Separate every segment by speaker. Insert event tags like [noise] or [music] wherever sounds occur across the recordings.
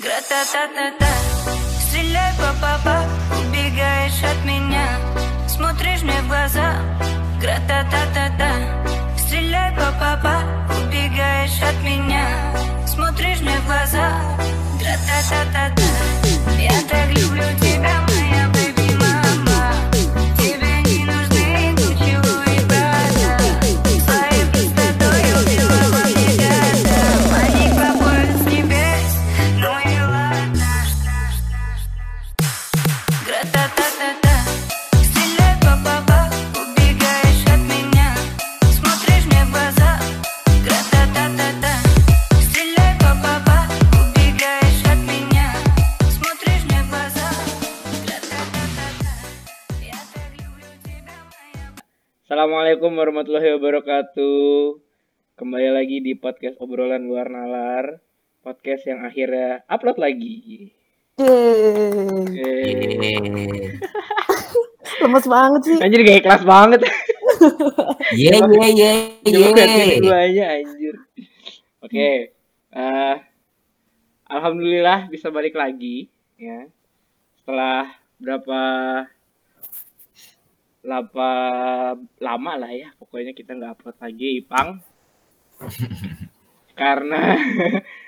Speaker 1: Гра-та-та-та-та Стреляй, папа, убегаешь от меня. Смотришь мне в глаза. Гра-та-та-та-та Стреляй, папа, убегаешь от меня. Смотришь мне в глаза. Гра-та-та-та-та Я так люблю тебя,
Speaker 2: Assalamualaikum warahmatullahi wabarakatuh. Kembali lagi di podcast obrolan luar nalar. Podcast yang akhirnya upload lagi. [laughs]
Speaker 3: Lemes banget sih.
Speaker 2: anjir gak ikhlas banget.
Speaker 4: Ye ye ye ye.
Speaker 2: anjir. Oke. eh, Alhamdulillah bisa balik lagi ya. Setelah berapa lapa lama lah ya pokoknya kita nggak upload lagi Ipang [laughs] karena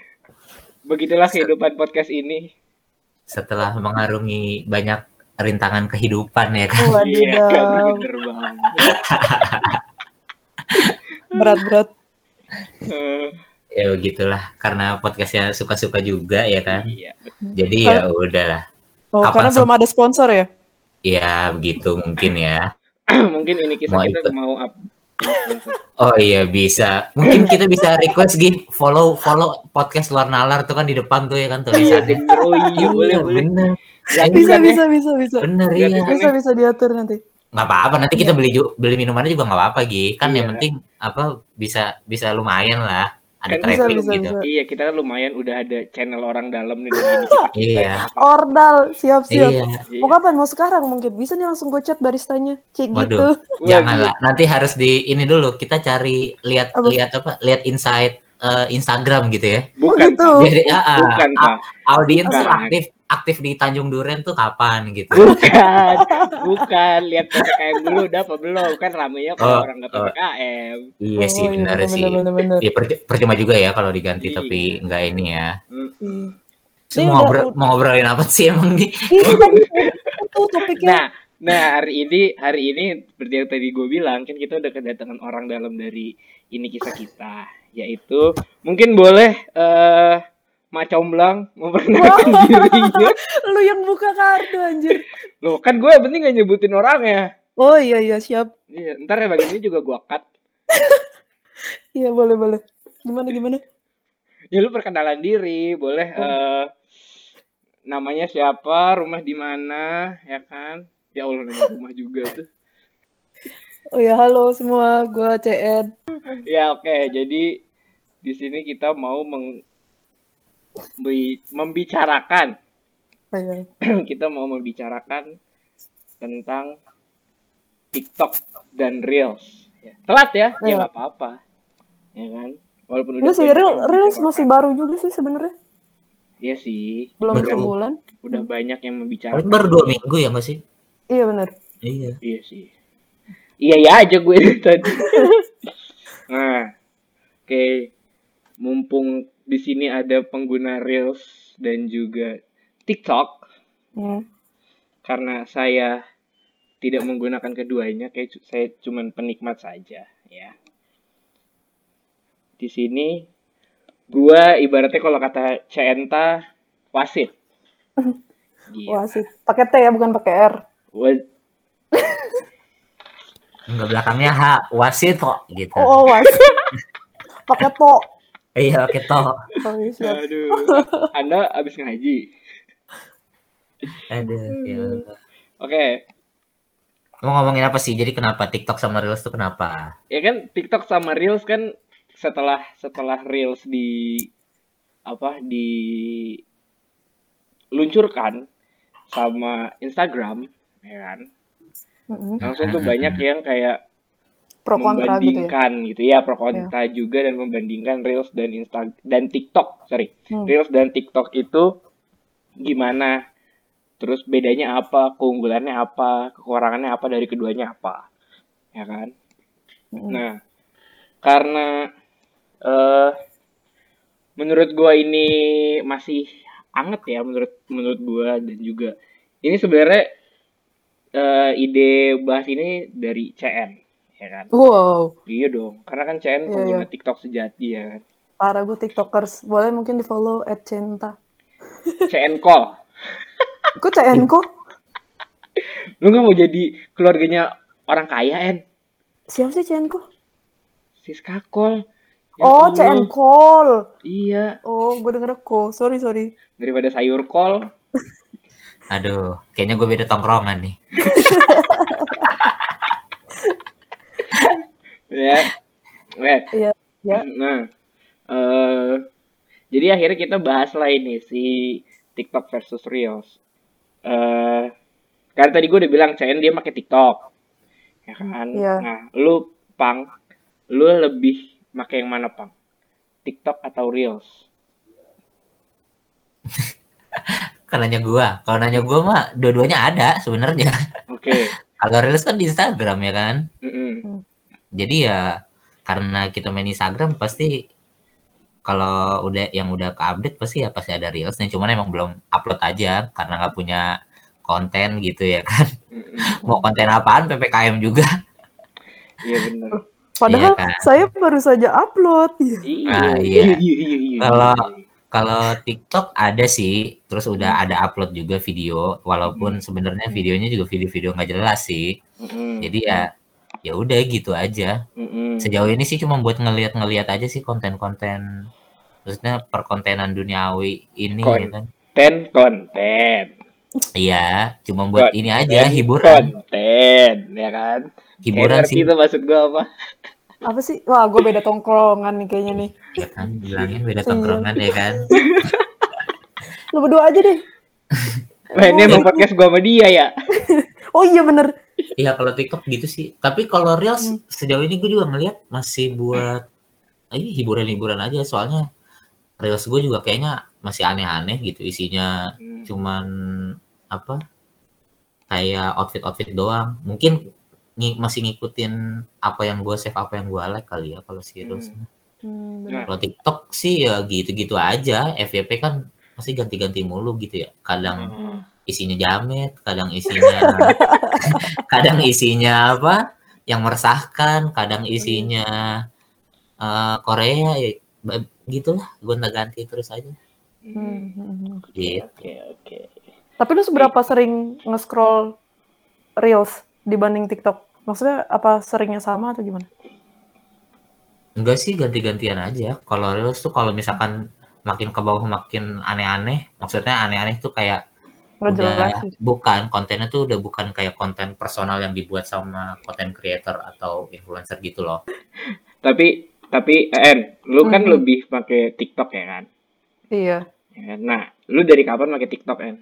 Speaker 2: [laughs] begitulah kehidupan podcast ini
Speaker 4: Setelah mengarungi banyak rintangan kehidupan ya kan.
Speaker 2: iya bener banget [laughs]
Speaker 3: Berat-berat.
Speaker 2: Eh,
Speaker 4: Ya begitulah karena podcastnya suka-suka juga ya kan.
Speaker 2: iya
Speaker 4: Jadi ya udahlah.
Speaker 3: Oh,
Speaker 4: Apa
Speaker 3: karena belum ada sponsor ya?
Speaker 4: Ya begitu mungkin ya. [clears throat]
Speaker 2: mungkin ini kisah
Speaker 4: Mau
Speaker 2: kita
Speaker 4: ikut.
Speaker 2: mau up
Speaker 4: Oh iya bisa. Mungkin kita bisa request gitu follow follow podcast luar nalar tuh kan di depan tuh ya kan
Speaker 2: iya
Speaker 4: tulisannya.
Speaker 2: bener oh iya boleh boleh
Speaker 4: bener.
Speaker 2: Gratis
Speaker 3: Bisa,
Speaker 2: ya?
Speaker 3: bisa, bisa, bisa.
Speaker 4: Bener iya.
Speaker 2: kan?
Speaker 3: Bisa, bisa diatur nanti.
Speaker 4: nggak apa-apa nanti kita beli beli minumannya juga nggak apa-apa Gi kan
Speaker 2: Iya.
Speaker 4: yang penting apa bisa bisa lumayan lah ada
Speaker 2: Kan
Speaker 3: bisa,
Speaker 4: traffic
Speaker 3: bisa,
Speaker 4: gitu
Speaker 3: bisa.
Speaker 2: Iya, kita kan lumayan udah ada channel orang dalam nih dari ini kita.
Speaker 4: Iya.
Speaker 3: Ordal, siap-siap.
Speaker 4: iya
Speaker 2: Iya.
Speaker 3: Mau kapan? Mau sekarang mungkin. Bisa nih langsung gue chat baristanya. Cik
Speaker 4: Waduh.
Speaker 3: gitu.
Speaker 2: Wah,
Speaker 4: janganlah nanti harus di ini dulu kita cari lihat
Speaker 3: Apa?
Speaker 4: lihat apa lihat insight eh, Instagram gitu ya
Speaker 2: Bukan,
Speaker 3: gitu.
Speaker 2: Pak.
Speaker 4: jadi ah, ah,
Speaker 2: bukan, Pak.
Speaker 4: audiens tuh
Speaker 2: Bukan.
Speaker 4: aktif aktif di Tanjung Duren tuh kapan gitu
Speaker 2: Bukan, bukan. Lihat PPKM dulu udah apa belum? Kan ramenya kalau
Speaker 4: Oh,
Speaker 2: orang nggak
Speaker 4: oh.
Speaker 2: PPKM.
Speaker 4: iya sih
Speaker 3: Oh,
Speaker 4: benar sih
Speaker 3: bener, bener, bener.
Speaker 4: ya perc- percuma juga ya kalau diganti
Speaker 2: Iya.
Speaker 4: tapi nggak ini ya.
Speaker 3: Iya. Ini
Speaker 4: mau,
Speaker 3: udah-
Speaker 4: ngobrol, mau ngobrolin apa sih emang nih
Speaker 3: Ini [laughs] kan itu topiknya.
Speaker 2: Nah, nah hari ini hari ini seperti yang tadi gue bilang kan kita udah kedatangan orang dalam dari ini kisah kita, yaitu mungkin boleh eh Mak Comblang memperkenalkan [laughs] dirinya.
Speaker 3: Lu yang buka kartu anjir.
Speaker 2: Loh, kan gue penting gak nyebutin orangnya.
Speaker 3: Oh iya, iya, siap.
Speaker 2: Iya, ntar ya bagian ini juga gue cut. [laughs]
Speaker 3: Iya, boleh, boleh. Gimana, gimana?
Speaker 2: Ya lu perkenalan diri, boleh eh namanya siapa, rumah di mana, ya kan? Ya Allah nama rumah juga tuh.
Speaker 3: Oh ya, halo semua. Gue CN.
Speaker 2: Ya oke, jadi di sini kita mau meng- bi- membicarakan,
Speaker 3: iya. [clears throat]
Speaker 2: kita mau membicarakan tentang TikTok dan Reels. Ya. Telat ya, ya
Speaker 3: Iya.
Speaker 2: nggak apa-apa, ya kan? Walaupun
Speaker 3: Enggak sih, Reels, Reels masih baru juga sih sebenarnya.
Speaker 2: Iya sih,
Speaker 3: Belum sebulan.
Speaker 2: udah banyak yang membicarakan.
Speaker 4: baru dua minggu ya nggak sih
Speaker 3: Iya benar.
Speaker 4: iya
Speaker 2: Iya sih. Iya ya aja gue [laughs] tadi. nah, oke. Mumpung di sini ada pengguna Reels dan juga TikTok,
Speaker 3: Ya.
Speaker 2: karena saya tidak menggunakan keduanya, kayak saya cuman penikmat saja, ya. Di sini gua ibaratnya kalau kata Centa wasit. [laughs] Gitu.
Speaker 3: Wah sih. Pakai T ya, bukan pakai R.
Speaker 4: Enggak belakangnya H, wasit kok gitu.
Speaker 3: Oh, oh wasit. [laughs] pakai to.
Speaker 4: Iya, oke toh.
Speaker 3: Oh, iya.
Speaker 2: Aduh, Anda abis ngaji.
Speaker 4: Aduh, ya
Speaker 3: Hmm.
Speaker 4: Allah.
Speaker 2: Oke,
Speaker 4: Mau ngomongin apa sih? Jadi kenapa TikTok sama Reels tuh kenapa?
Speaker 2: ya kan TikTok sama Reels kan setelah setelah Reels di apa di luncurkan sama Instagram ya kan
Speaker 3: Mm-mm.
Speaker 2: langsung tuh banyak [laughs] yang kayak
Speaker 3: pro kontra gitu ya.
Speaker 2: membandingkan gitu ya pro kontra juga dan membandingkan reels dan insta dan TikTok sorry
Speaker 3: Hmm.
Speaker 2: reels dan TikTok itu gimana terus bedanya apa keunggulannya apa kekurangannya apa dari keduanya apa ya kan
Speaker 3: Mm.
Speaker 2: nah karena eh menurut gua ini masih anget ya menurut menurut gua dan juga ini sebenarnya eh, ide bahas ini dari CN ya kan
Speaker 3: Wow,
Speaker 2: Iya dong, karena kan CN
Speaker 3: Iya,
Speaker 2: pengguna
Speaker 3: iya.
Speaker 2: TikTok sejati ya kan.
Speaker 3: parah gue tiktokers. Boleh mungkin di follow at Cinta.
Speaker 2: CN call.
Speaker 3: Gue CN kok.
Speaker 2: Lu nggak mau jadi keluarganya orang kaya, En?
Speaker 3: Siapa sih CN kok?
Speaker 2: Siska call. Ya
Speaker 3: Oh. CN call.
Speaker 2: Iya,
Speaker 3: Oh, gue denger kok. Sorry, sorry.
Speaker 2: daripada sayur call. [laughs]
Speaker 4: Aduh, kayaknya gue beda tongkrongan nih.
Speaker 2: Ya. Eh,
Speaker 3: Iya, ya.
Speaker 2: Nah, eh jadi akhirnya kita bahas lah ini si TikTok versus Reels. Eh karena tadi gue udah bilang CN dia pakai TikTok. Ya kan?
Speaker 3: Iya.
Speaker 2: Nah, lu Pang, lu lebih pakai yang mana, Pang? TikTok atau Reels?
Speaker 4: Kalau nanya gue, kalau nanya gue mah dua-duanya ada sebenarnya. [laughs]
Speaker 2: Oke.
Speaker 4: Kalau reels kan di Instagram ya kan.
Speaker 2: Mm-mm.
Speaker 4: Jadi ya karena kita main Instagram pasti kalau udah yang udah ke update pasti ya pasti ada reelsnya. Cuman emang belum upload aja karena nggak punya konten gitu ya kan.
Speaker 2: Mm-mm.
Speaker 4: Mau konten apaan PPKM juga.
Speaker 2: Iya bener.
Speaker 3: Padahal
Speaker 4: Iya, kan?
Speaker 3: saya baru saja upload.
Speaker 2: Iya,
Speaker 4: Ah,
Speaker 2: iya,
Speaker 4: iya.
Speaker 2: iya, iya, iya.
Speaker 4: Kalau- Kalau TikTok ada sih, terus udah ada upload juga video, walaupun sebenarnya videonya juga video-video nggak jelas sih. Jadi ya ya udah gitu aja. Sejauh ini sih cuma buat ngeliat-ngeliat aja sih konten-konten maksudnya perkontenan duniawi ini
Speaker 2: Kon-
Speaker 4: ya kan.
Speaker 2: konten konten
Speaker 4: Iya, cuma buat
Speaker 2: Konten,
Speaker 4: ini aja hiburan.
Speaker 2: konten ya kan
Speaker 4: Hiburan
Speaker 2: ngerti
Speaker 4: sih.
Speaker 2: itu maksud gua apa
Speaker 3: Apa sih? Wah, gue beda tongkrongan nih kayaknya nih.
Speaker 4: Ya kan, bilangin beda
Speaker 3: Iya.
Speaker 4: tongkrongan ya kan. [laughs]
Speaker 3: Lu berdua aja deh. [laughs]
Speaker 2: Wah, ini emang podcast gua sama dia ya [laughs]
Speaker 3: Oh iya bener.
Speaker 4: Iya kalau TikTok gitu sih. Tapi kalau Reels sejauh ini gue juga ngeliat masih buat ah, ini hiburan-hiburan aja soalnya Reels gue juga kayaknya masih aneh-aneh gitu isinya
Speaker 2: Hmm.
Speaker 4: cuman apa kayak outfit-outfit doang. Mungkin ngi- masih ngikutin apa yang gue save apa yang gue like kali ya kalau si Reels.
Speaker 3: Hmm,
Speaker 2: Nah.
Speaker 3: bener.
Speaker 4: Kalau TikTok sih ya gitu-gitu aja. FYP kan masih ganti-ganti mulu gitu ya. Kadang
Speaker 3: Hmm.
Speaker 4: isinya jamet, kadang isinya [laughs] kadang isinya apa? Yang meresahkan, kadang isinya eh, Korea ya gitulah gonta-ganti terus aja.
Speaker 3: Hmm, hmm, hmm.
Speaker 4: Gitu.
Speaker 2: oke oke
Speaker 3: Tapi lu seberapa sering nge-scroll Reels dibanding TikTok? Maksudnya apa seringnya sama atau gimana?
Speaker 4: Enggak sih ganti-gantian aja. Kalau Reels tuh kalau misalkan makin ke bawah makin aneh-aneh, maksudnya aneh-aneh tuh kayak
Speaker 3: Nggak
Speaker 4: udah bukan kontennya tuh udah bukan kayak konten personal yang dibuat sama konten creator atau influencer gitu loh. [laughs]
Speaker 2: tapi tapi En lu kan
Speaker 3: Hmm.
Speaker 2: lebih pakai TikTok ya kan
Speaker 3: Iya.
Speaker 2: Ya kan? nah lu dari kapan pakai TikTok En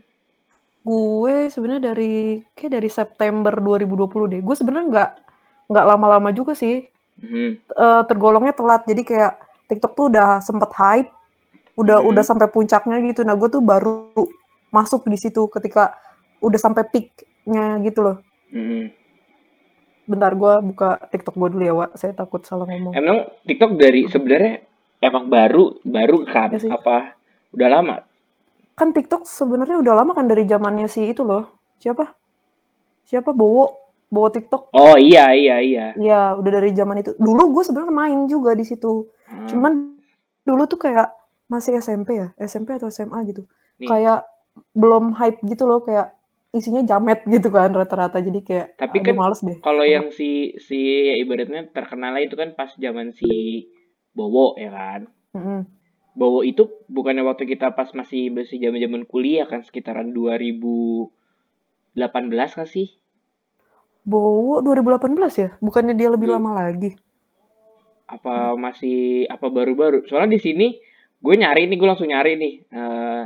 Speaker 3: Gue sebenarnya dari kayak dari September 2020 deh. Gue sebenarnya nggak nggak lama-lama juga sih.
Speaker 2: Hmm.
Speaker 3: Tergolongnya telat. Jadi kayak TikTok tuh udah sempet hype, udah
Speaker 2: Hmm.
Speaker 3: udah sampai puncaknya gitu. Nah, gue tuh baru masuk di situ ketika udah sampai peaknya gitu loh.
Speaker 2: Hmm.
Speaker 3: Bentar, gue buka TikTok gue dulu ya, Wak. Saya takut salah ngomong.
Speaker 2: emang TikTok dari sebenarnya emang baru baru kan
Speaker 3: sih.
Speaker 2: apa udah lama
Speaker 3: Kan TikTok sebenarnya udah lama kan dari zamannya si itu loh. Siapa? Siapa Bowo? Bowo TikTok.
Speaker 2: oh iya iya iya
Speaker 3: Iya, udah dari zaman itu. Dulu gue sebenarnya main juga di situ.
Speaker 2: Hmm.
Speaker 3: Cuman dulu tuh kayak masih SMP ya, SMP atau SMA gitu.
Speaker 2: Nih.
Speaker 3: Kayak belum hype gitu loh, kayak isinya jamet gitu kan rata-rata. Jadi kayak
Speaker 2: Tapi kan
Speaker 3: males deh.
Speaker 2: Kalau yang si si ibaratnya terkenalnya itu kan pas zaman si Bowo ya kan. Bowo itu bukannya waktu kita pas masih masih zaman-zaman kuliah kan sekitaran 2018 kan sih?
Speaker 3: Bowo 2018 ya? Bukannya dia lebih
Speaker 2: Iya.
Speaker 3: lama lagi?
Speaker 2: Apa masih apa baru-baru? Soalnya di sini gue nyari nih, gue langsung nyari nih. Eh,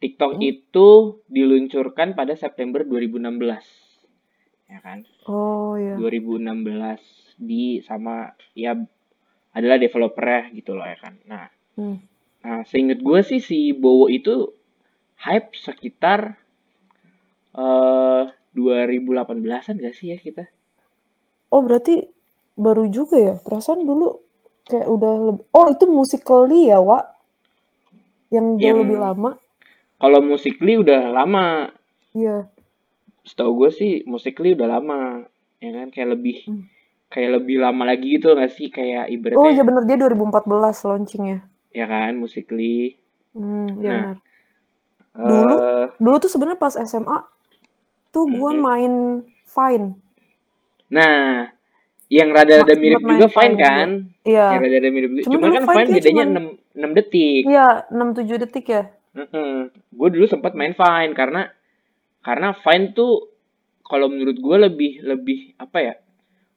Speaker 2: TikTok
Speaker 3: Hmm.
Speaker 2: itu diluncurkan pada September 2016. Ya kan?
Speaker 3: Oh iya.
Speaker 2: 2016. di sama ya adalah developernya gitu loh ya kan. Nah,
Speaker 3: Hmm.
Speaker 2: Nah seinget gue sih si Bowo itu hype sekitar eh 2018-an gak sih ya kita?
Speaker 3: Oh berarti baru juga ya? Perasaan dulu kayak udah lebih... Oh itu Musical.ly ya, Wak? Yang jauh lebih lama?
Speaker 2: Kalau Musically udah lama,
Speaker 3: Iya.
Speaker 2: setahu gue sih Musically udah lama, ya kan kayak lebih
Speaker 3: Hmm.
Speaker 2: kayak lebih lama lagi gitu gak sih kayak
Speaker 3: Oh
Speaker 2: ibaratnya
Speaker 3: iya bener, dia 2014 launchingnya.
Speaker 2: Ya kan Musically.
Speaker 3: Hmm, iya
Speaker 2: Nah.
Speaker 3: benar. Dulu?
Speaker 2: Eh,
Speaker 3: Dulu tuh sebenarnya pas SMA, tuh gua
Speaker 2: Mhm.
Speaker 3: main Vine.
Speaker 2: nah, yang rada-rada mirip juga
Speaker 3: juga.
Speaker 2: kan?
Speaker 3: Iya.
Speaker 2: Yang rada-rada mirip juga.
Speaker 3: Cuman
Speaker 2: Cuman
Speaker 3: dulu
Speaker 2: kan
Speaker 3: kayak
Speaker 2: bedanya 6, 6 detik.
Speaker 3: Iya, 6-7 detik ya.
Speaker 2: Gue dulu sempat main Vine karena karena Vine tuh kalau menurut gue lebih lebih apa ya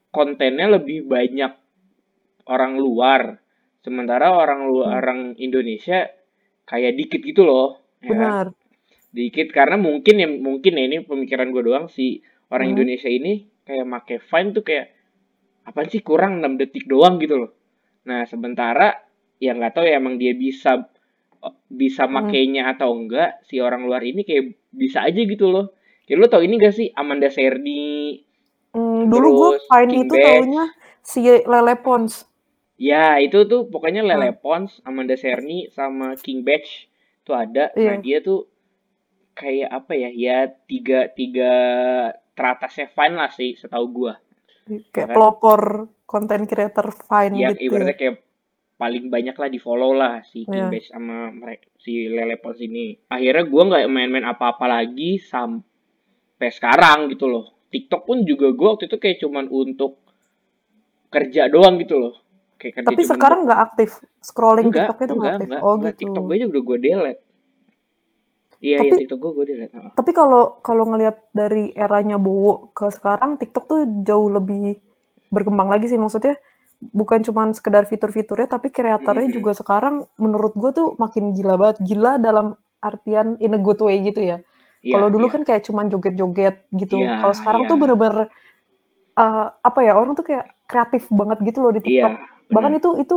Speaker 2: kontennya lebih banyak orang luar sementara orang luar
Speaker 3: Hmm.
Speaker 2: orang Indonesia kayak dikit gitu loh ya kan?
Speaker 3: Benar.
Speaker 2: dikit karena mungkin ya mungkin ya ini pemikiran gue doang si orang
Speaker 3: Hmm.
Speaker 2: Indonesia ini kayak make Vine tuh kayak apa sih kurang 6 detik doang gitu loh nah sementara ya nggak tahu ya emang dia bisa bisa
Speaker 3: Hmm.
Speaker 2: makainya atau enggak si orang luar ini kayak bisa aja gitu loh kayak lo tau ini gak sih Amanda Serdi
Speaker 3: Hmm, dulu gua
Speaker 2: Terus
Speaker 3: Vine
Speaker 2: King
Speaker 3: itu
Speaker 2: Bash.
Speaker 3: taunya si Lele Pons.
Speaker 2: Ya itu tuh pokoknya Lele. Pons Amanda Serni sama King Batch tuh ada nah
Speaker 3: Iya.
Speaker 2: dia tuh kayak apa ya ya tiga tiga teratasnya Vine lah sih setahu gua
Speaker 3: Kayak
Speaker 2: Kan?
Speaker 3: pelopor konten creator Vine
Speaker 2: yang
Speaker 3: gitu.
Speaker 2: ibaratnya kayak paling banyak lah di follow lah si King
Speaker 3: Iya.
Speaker 2: Batch sama mereka si Lele Pons ini akhirnya gua nggak main-main apa-apa lagi sampai sekarang gitu loh TikTok pun juga gua waktu itu kayak cuman untuk kerja doang gitu loh kayak kerja
Speaker 3: Tapi sekarang nggak aktif. Scrolling
Speaker 2: enggak,
Speaker 3: TikToknya tuh nggak aktif.
Speaker 2: enggak,
Speaker 3: oh
Speaker 2: enggak.
Speaker 3: gitu.
Speaker 2: TikTok gue juga gue delete. Iya, iya
Speaker 3: Tapi-
Speaker 2: TikTok gue gue delete.
Speaker 3: Tapi kalau kalau ngelihat dari eranya Bowo ke sekarang, TikTok tuh jauh lebih berkembang lagi sih maksudnya. Bukan cuma sekedar fitur-fiturnya, tapi kreatornya juga sekarang menurut gue tuh makin gila banget. Gila dalam artian in a good way gitu ya.
Speaker 2: Iya,
Speaker 3: Kalau dulu
Speaker 2: iya.
Speaker 3: kan kayak cuman joget-joget gitu.
Speaker 2: Iya,
Speaker 3: Kalau sekarang
Speaker 2: iya.
Speaker 3: tuh bener-bener uh, apa ya orang tuh kayak kreatif banget gitu loh di
Speaker 2: Iya,
Speaker 3: TikTok. Bahkan
Speaker 2: benar.
Speaker 3: itu itu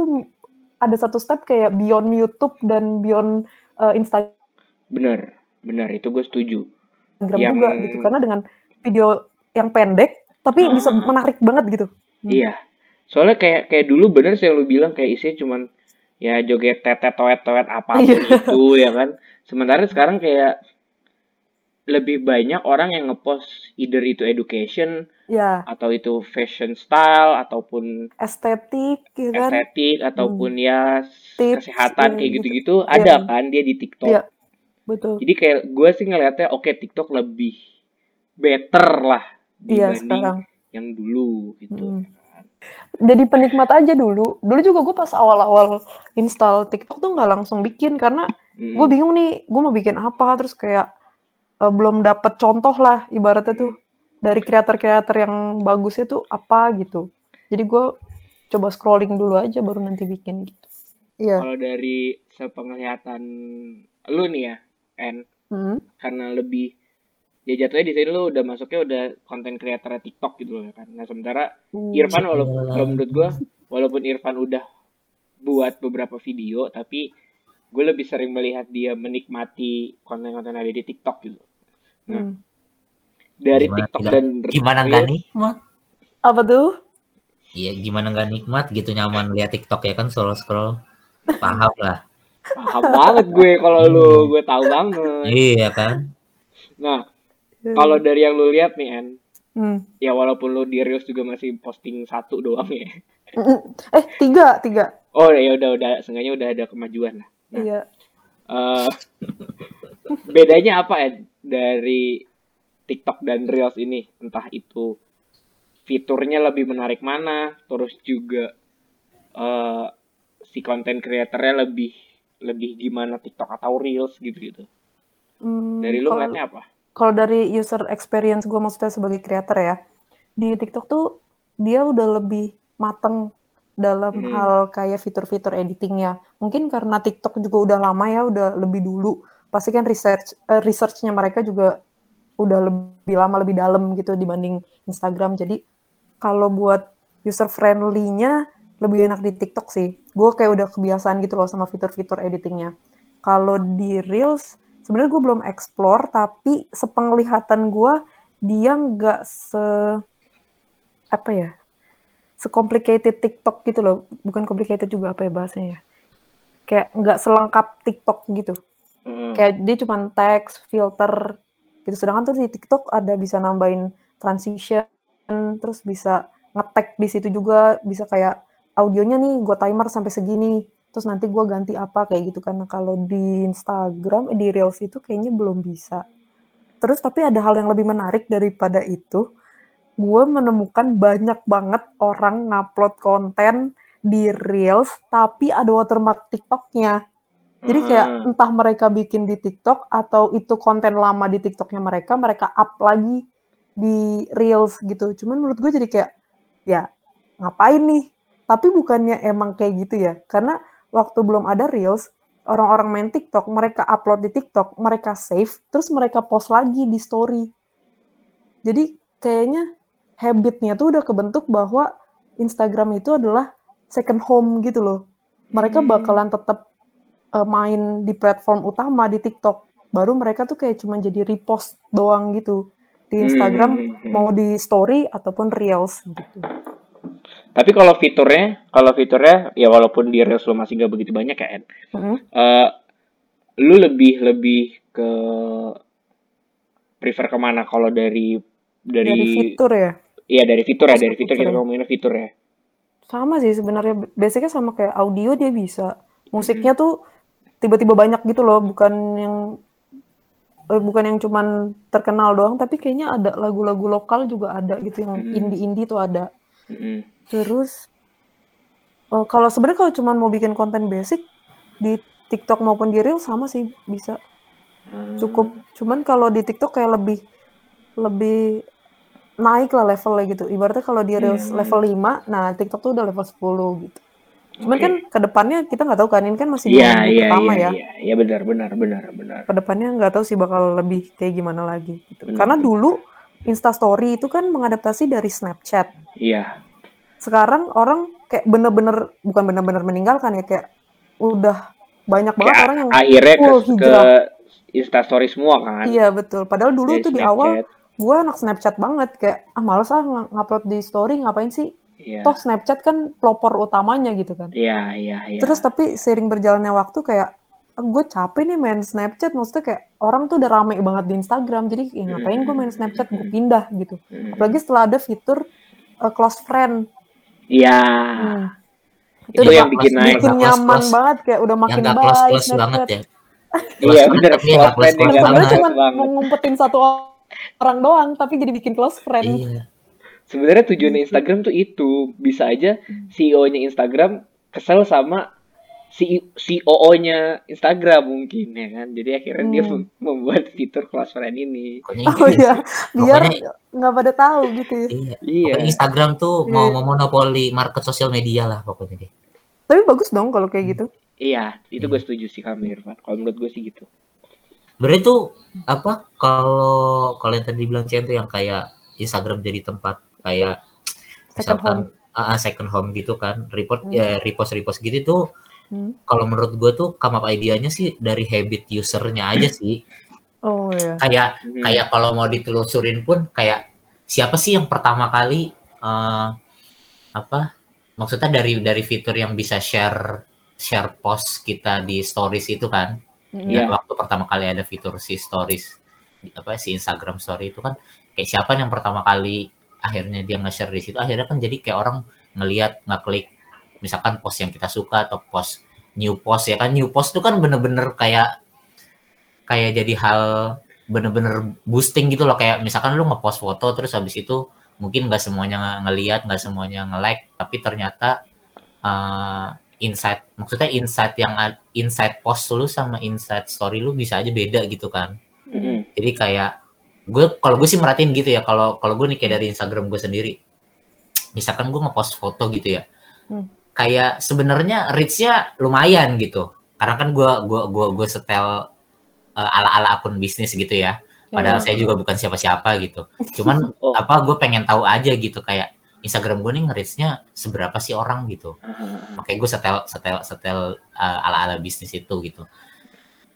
Speaker 3: ada satu step kayak beyond YouTube dan beyond uh, Instagram
Speaker 2: bener, bener itu gue setuju.
Speaker 3: juga
Speaker 2: Yang-
Speaker 3: gitu. Karena dengan video yang pendek tapi
Speaker 2: Ah.
Speaker 3: bisa menarik banget gitu. Hmm.
Speaker 2: Iya. Soalnya kayak kayak dulu bener sih yang lu bilang kayak isinya cuman ya joget tetet toet toet apa pun
Speaker 3: Iya.
Speaker 2: itu ya kan. Sementara sekarang kayak lebih banyak orang yang ngepost either itu education
Speaker 3: Ya,
Speaker 2: atau itu fashion style ataupun
Speaker 3: estetik gitu kan.
Speaker 2: estetik ataupun ya
Speaker 3: Tips,
Speaker 2: kesehatan kayak
Speaker 3: gitu.
Speaker 2: gitu-gitu ada
Speaker 3: Iya.
Speaker 2: kan dia di TikTok.
Speaker 3: Iya. Betul.
Speaker 2: Jadi kayak gue sih ngeliatnya oke TikTok lebih better lah
Speaker 3: Iya,
Speaker 2: dibanding
Speaker 3: sekarang.
Speaker 2: yang dulu gitu.
Speaker 3: Mm. Jadi penikmat aja dulu. Dulu juga gue pas awal-awal install TikTok tuh nggak langsung bikin karena gue bingung nih, gue mau bikin apa terus kayak eh, belum dapet contoh lah ibaratnya tuh dari kreator-kreator yang bagusnya tuh apa gitu. Jadi gue coba scrolling dulu aja baru nanti bikin gitu. Iya.
Speaker 2: Kalau dari sepenglihatan lu nih ya, En,
Speaker 3: Hmm.
Speaker 2: karena lebih ya jatuhnya di sini lu udah masuknya udah konten kreator TikTok gitu loh ya kan. Nah sementara
Speaker 3: Hmm.
Speaker 2: Irfan walaupun kalau menurut gue walaupun Irfan udah buat beberapa video tapi gue lebih sering melihat dia menikmati konten-konten ada di TikTok gitu.
Speaker 3: Hmm.
Speaker 2: dari
Speaker 4: Gimana
Speaker 2: TikTok
Speaker 4: tidak-
Speaker 2: dan
Speaker 4: Gimana nggak nikmat?
Speaker 3: Apa tuh?
Speaker 4: Iya, gimana nggak nikmat gitu nyaman lihat TikTok ya kan scroll scroll. Paham lah.
Speaker 2: paham banget gue kalau lu gue tahu banget.
Speaker 4: Iya kan?
Speaker 2: Nah, kalau dari yang lu lihat nih En,
Speaker 3: Hmm.
Speaker 2: ya walaupun lu di Reels juga masih posting satu doang ya.
Speaker 3: Eh tiga tiga.
Speaker 2: Oh ya udah udah seenggaknya udah ada kemajuan lah. Nah,
Speaker 3: Iya.
Speaker 2: eh, bedanya apa ya dari TikTok dan Reels ini? Entah itu fiturnya lebih menarik mana, terus juga eh, si konten kreatornya lebih lebih gimana TikTok atau Reels gitu-gitu.
Speaker 3: Hmm,
Speaker 2: Dari lu ngeliatnya apa?
Speaker 3: kalau dari user experience gue maksudnya sebagai creator ya di TikTok tuh dia udah lebih mateng dalam
Speaker 2: Hmm.
Speaker 3: hal kayak fitur-fitur editingnya mungkin karena TikTok juga udah lama ya udah lebih dulu pasti kan research eh, researchnya mereka juga udah lebih lama lebih dalam gitu dibanding Instagram jadi kalau buat user friendly-nya lebih enak di TikTok sih. Gue kayak udah kebiasaan gitu loh sama fitur-fitur editingnya. Kalau di Reels, sebenarnya gue belum explore, tapi sepenglihatan gue dia nggak se apa ya, secomplicated TikTok gitu loh. Bukan complicated juga apa ya bahasanya ya. Kayak nggak selengkap TikTok gitu.
Speaker 2: Mm.
Speaker 3: Kayak dia cuma teks, filter gitu. Sedangkan tuh di TikTok ada bisa nambahin transition, terus bisa ngetek di situ juga, bisa kayak audionya nih gue timer sampai segini, terus nanti gue ganti apa kayak gitu. Nah, kalau di Instagram, di Reels itu kayaknya belum bisa. Terus tapi ada hal yang lebih menarik daripada itu, gue menemukan banyak banget orang ngupload konten di Reels, tapi ada watermark TikToknya. Jadi kayak
Speaker 2: Hmm.
Speaker 3: entah mereka bikin di TikTok atau itu konten lama di TikToknya mereka, mereka up lagi di Reels gitu. Cuman menurut gue jadi kayak, ya ngapain nih? Tapi bukannya emang kayak gitu ya. Karena waktu belum ada Reels, orang-orang main TikTok, mereka upload di TikTok, mereka save, terus mereka post lagi di story. Jadi kayaknya habitnya tuh udah kebentuk bahwa Instagram itu adalah second home gitu loh. Mereka bakalan tetap uh, main di platform utama di TikTok. Baru mereka tuh kayak cuma jadi repost doang gitu di Instagram
Speaker 2: Hmm.
Speaker 3: mau di story ataupun reels gitu.
Speaker 2: Tapi kalau fiturnya, kalau fiturnya ya walaupun di Reels lo masih nggak begitu banyak ya, Ed.
Speaker 3: Mm-mm.
Speaker 2: Eh, lu lebih lebih ke prefer ke mana kalau dari dari,
Speaker 3: Dari fitur ya.
Speaker 2: iya dari fitur ya dari fitur kita
Speaker 3: fitur.
Speaker 2: ngomongin fitur ya.
Speaker 3: Sama sih sebenarnya basicnya sama kayak audio dia bisa. Musiknya tuh tiba-tiba banyak gitu loh, bukan yang eh, bukan yang cuman terkenal doang, tapi kayaknya ada lagu-lagu lokal juga ada gitu yang indie-indie tuh ada. Terus oh, kalau sebenarnya kalau cuman mau bikin konten basic di TikTok maupun di Reel sama sih bisa cukup. Cuman kalau di TikTok kayak lebih lebih naik lah levelnya gitu. Ibaratnya kalau di Reels
Speaker 2: Hmm.
Speaker 3: level 5, nah TikTok tuh udah level 10 gitu. Cuman
Speaker 2: Oke.
Speaker 3: kan ke depannya kita nggak tahu kan, ini kan masih di
Speaker 2: Iya
Speaker 3: minggu
Speaker 2: iya
Speaker 3: pertama
Speaker 2: iya
Speaker 3: ya.
Speaker 2: iya iya benar benar benar benar.
Speaker 3: Ke depannya nggak tahu sih bakal lebih kayak gimana lagi gitu.
Speaker 2: Benar,
Speaker 3: Karena
Speaker 2: benar.
Speaker 3: dulu Instastory itu kan mengadaptasi dari Snapchat.
Speaker 2: Iya.
Speaker 3: Sekarang orang kayak bener-bener bukan bener-bener meninggalkan ya kayak udah banyak banget
Speaker 2: Kayak
Speaker 3: orang yang
Speaker 2: akhirnya ke,
Speaker 3: full
Speaker 2: ke. Instastory semua kan.
Speaker 3: Iya betul. Padahal dulu
Speaker 2: Dari
Speaker 3: tuh di awal
Speaker 2: Snapchat.
Speaker 3: gue anak Snapchat banget kayak ah males ah ng- ngupload di story ngapain sih?
Speaker 2: Iya.
Speaker 3: Toh Snapchat kan pelopor utamanya gitu kan.
Speaker 2: Iya iya iya.
Speaker 3: Terus tapi seiring berjalannya waktu kayak gue capek nih main Snapchat maksudnya kayak orang tuh udah rame banget di Instagram jadi ya ngapain gue main Snapchat gue pindah gitu. Apalagi setelah ada fitur uh, close friend.
Speaker 2: Iya.
Speaker 3: Hmm.
Speaker 2: Itu
Speaker 3: udah
Speaker 2: yang bikin naik.
Speaker 3: bikin nyaman
Speaker 4: close.
Speaker 3: banget kayak udah makin baik
Speaker 4: close close
Speaker 3: Snapchat.
Speaker 4: banget ya [laughs]
Speaker 2: Iya benar.
Speaker 4: Tapi nggak
Speaker 2: Close friend
Speaker 3: Sebenarnya cuma
Speaker 2: banget.
Speaker 3: mau ngumpetin satu orang doang tapi jadi bikin close friend.
Speaker 4: iya
Speaker 2: Sebenarnya tujuan Instagram tuh itu bisa aja CEO-nya Instagram kesel sama si COO-nya Instagram mungkin ya kan. Jadi akhirnya dia
Speaker 3: Hmm.
Speaker 2: mem- membuat fitur close friend ini.
Speaker 4: pokoknya
Speaker 3: Oh
Speaker 4: gitu
Speaker 3: iya, biar nggak pada tahu gitu ya.
Speaker 4: iya
Speaker 2: Iya.
Speaker 4: Pokoknya Instagram tuh
Speaker 3: Iya.
Speaker 4: mau memonopoli market sosial media lah pokoknya deh
Speaker 3: Tapi bagus dong kalau kayak gitu.
Speaker 2: Iya, itu gue setuju sih kami Irfan. Kalau menurut gue sih gitu.
Speaker 4: Berarti tuh apa kalau kalau yang tadi bilang Cian tuh yang kayak Instagram jadi tempat kayak
Speaker 3: Second home.
Speaker 4: misalkan ah, second home gitu kan report
Speaker 3: Hmm.
Speaker 4: ya repost repost gitu tuh
Speaker 3: Hmm.
Speaker 4: kalau menurut gue tuh come up idenya sih dari habit usernya aja [clears throat] sih
Speaker 3: Oh ya.
Speaker 4: kayak
Speaker 2: Hmm.
Speaker 4: kayak kalau mau ditelusurin pun kayak siapa sih yang pertama kali eh, apa maksudnya dari dari fitur yang bisa share share post kita di stories itu kan
Speaker 3: Mm-mm.
Speaker 2: Iya.
Speaker 4: ya waktu pertama kali ada fitur si stories apa si Instagram story itu kan kayak siapa yang pertama kali akhirnya dia nge-share di situ akhirnya kan jadi kayak orang ngelihat ngeklik misalkan post yang kita suka atau post new post ya kan. New post itu kan bener-bener kayak kayak jadi hal bener-bener boosting gitu loh. Kayak misalkan lu ngepost foto terus habis itu mungkin nggak semuanya nge- ngeliat nggak semuanya nge-like tapi ternyata eh, insight maksudnya insight yang insight post lu sama insight story lu bisa aja beda gitu kan.
Speaker 2: Mm-mm.
Speaker 4: jadi kayak gue kalau gue sih merhatiin gitu ya kalau kalau gue nih kayak dari Instagram gue sendiri. Misalkan gue ngepost foto gitu ya.
Speaker 3: Hmm.
Speaker 4: kayak sebenarnya reach-nya lumayan gitu. Karena kan gue gua gua gue setel eh, ala-ala akun bisnis gitu ya. Padahal
Speaker 3: Iya.
Speaker 4: saya juga bukan siapa-siapa gitu. [laughs] Cuman
Speaker 2: Oh.
Speaker 4: apa gue pengen tahu aja gitu kayak Instagram gue nih nge-reach-nya seberapa sih orang gitu. Makanya gue setel setel setel uh, ala ala bisnis itu gitu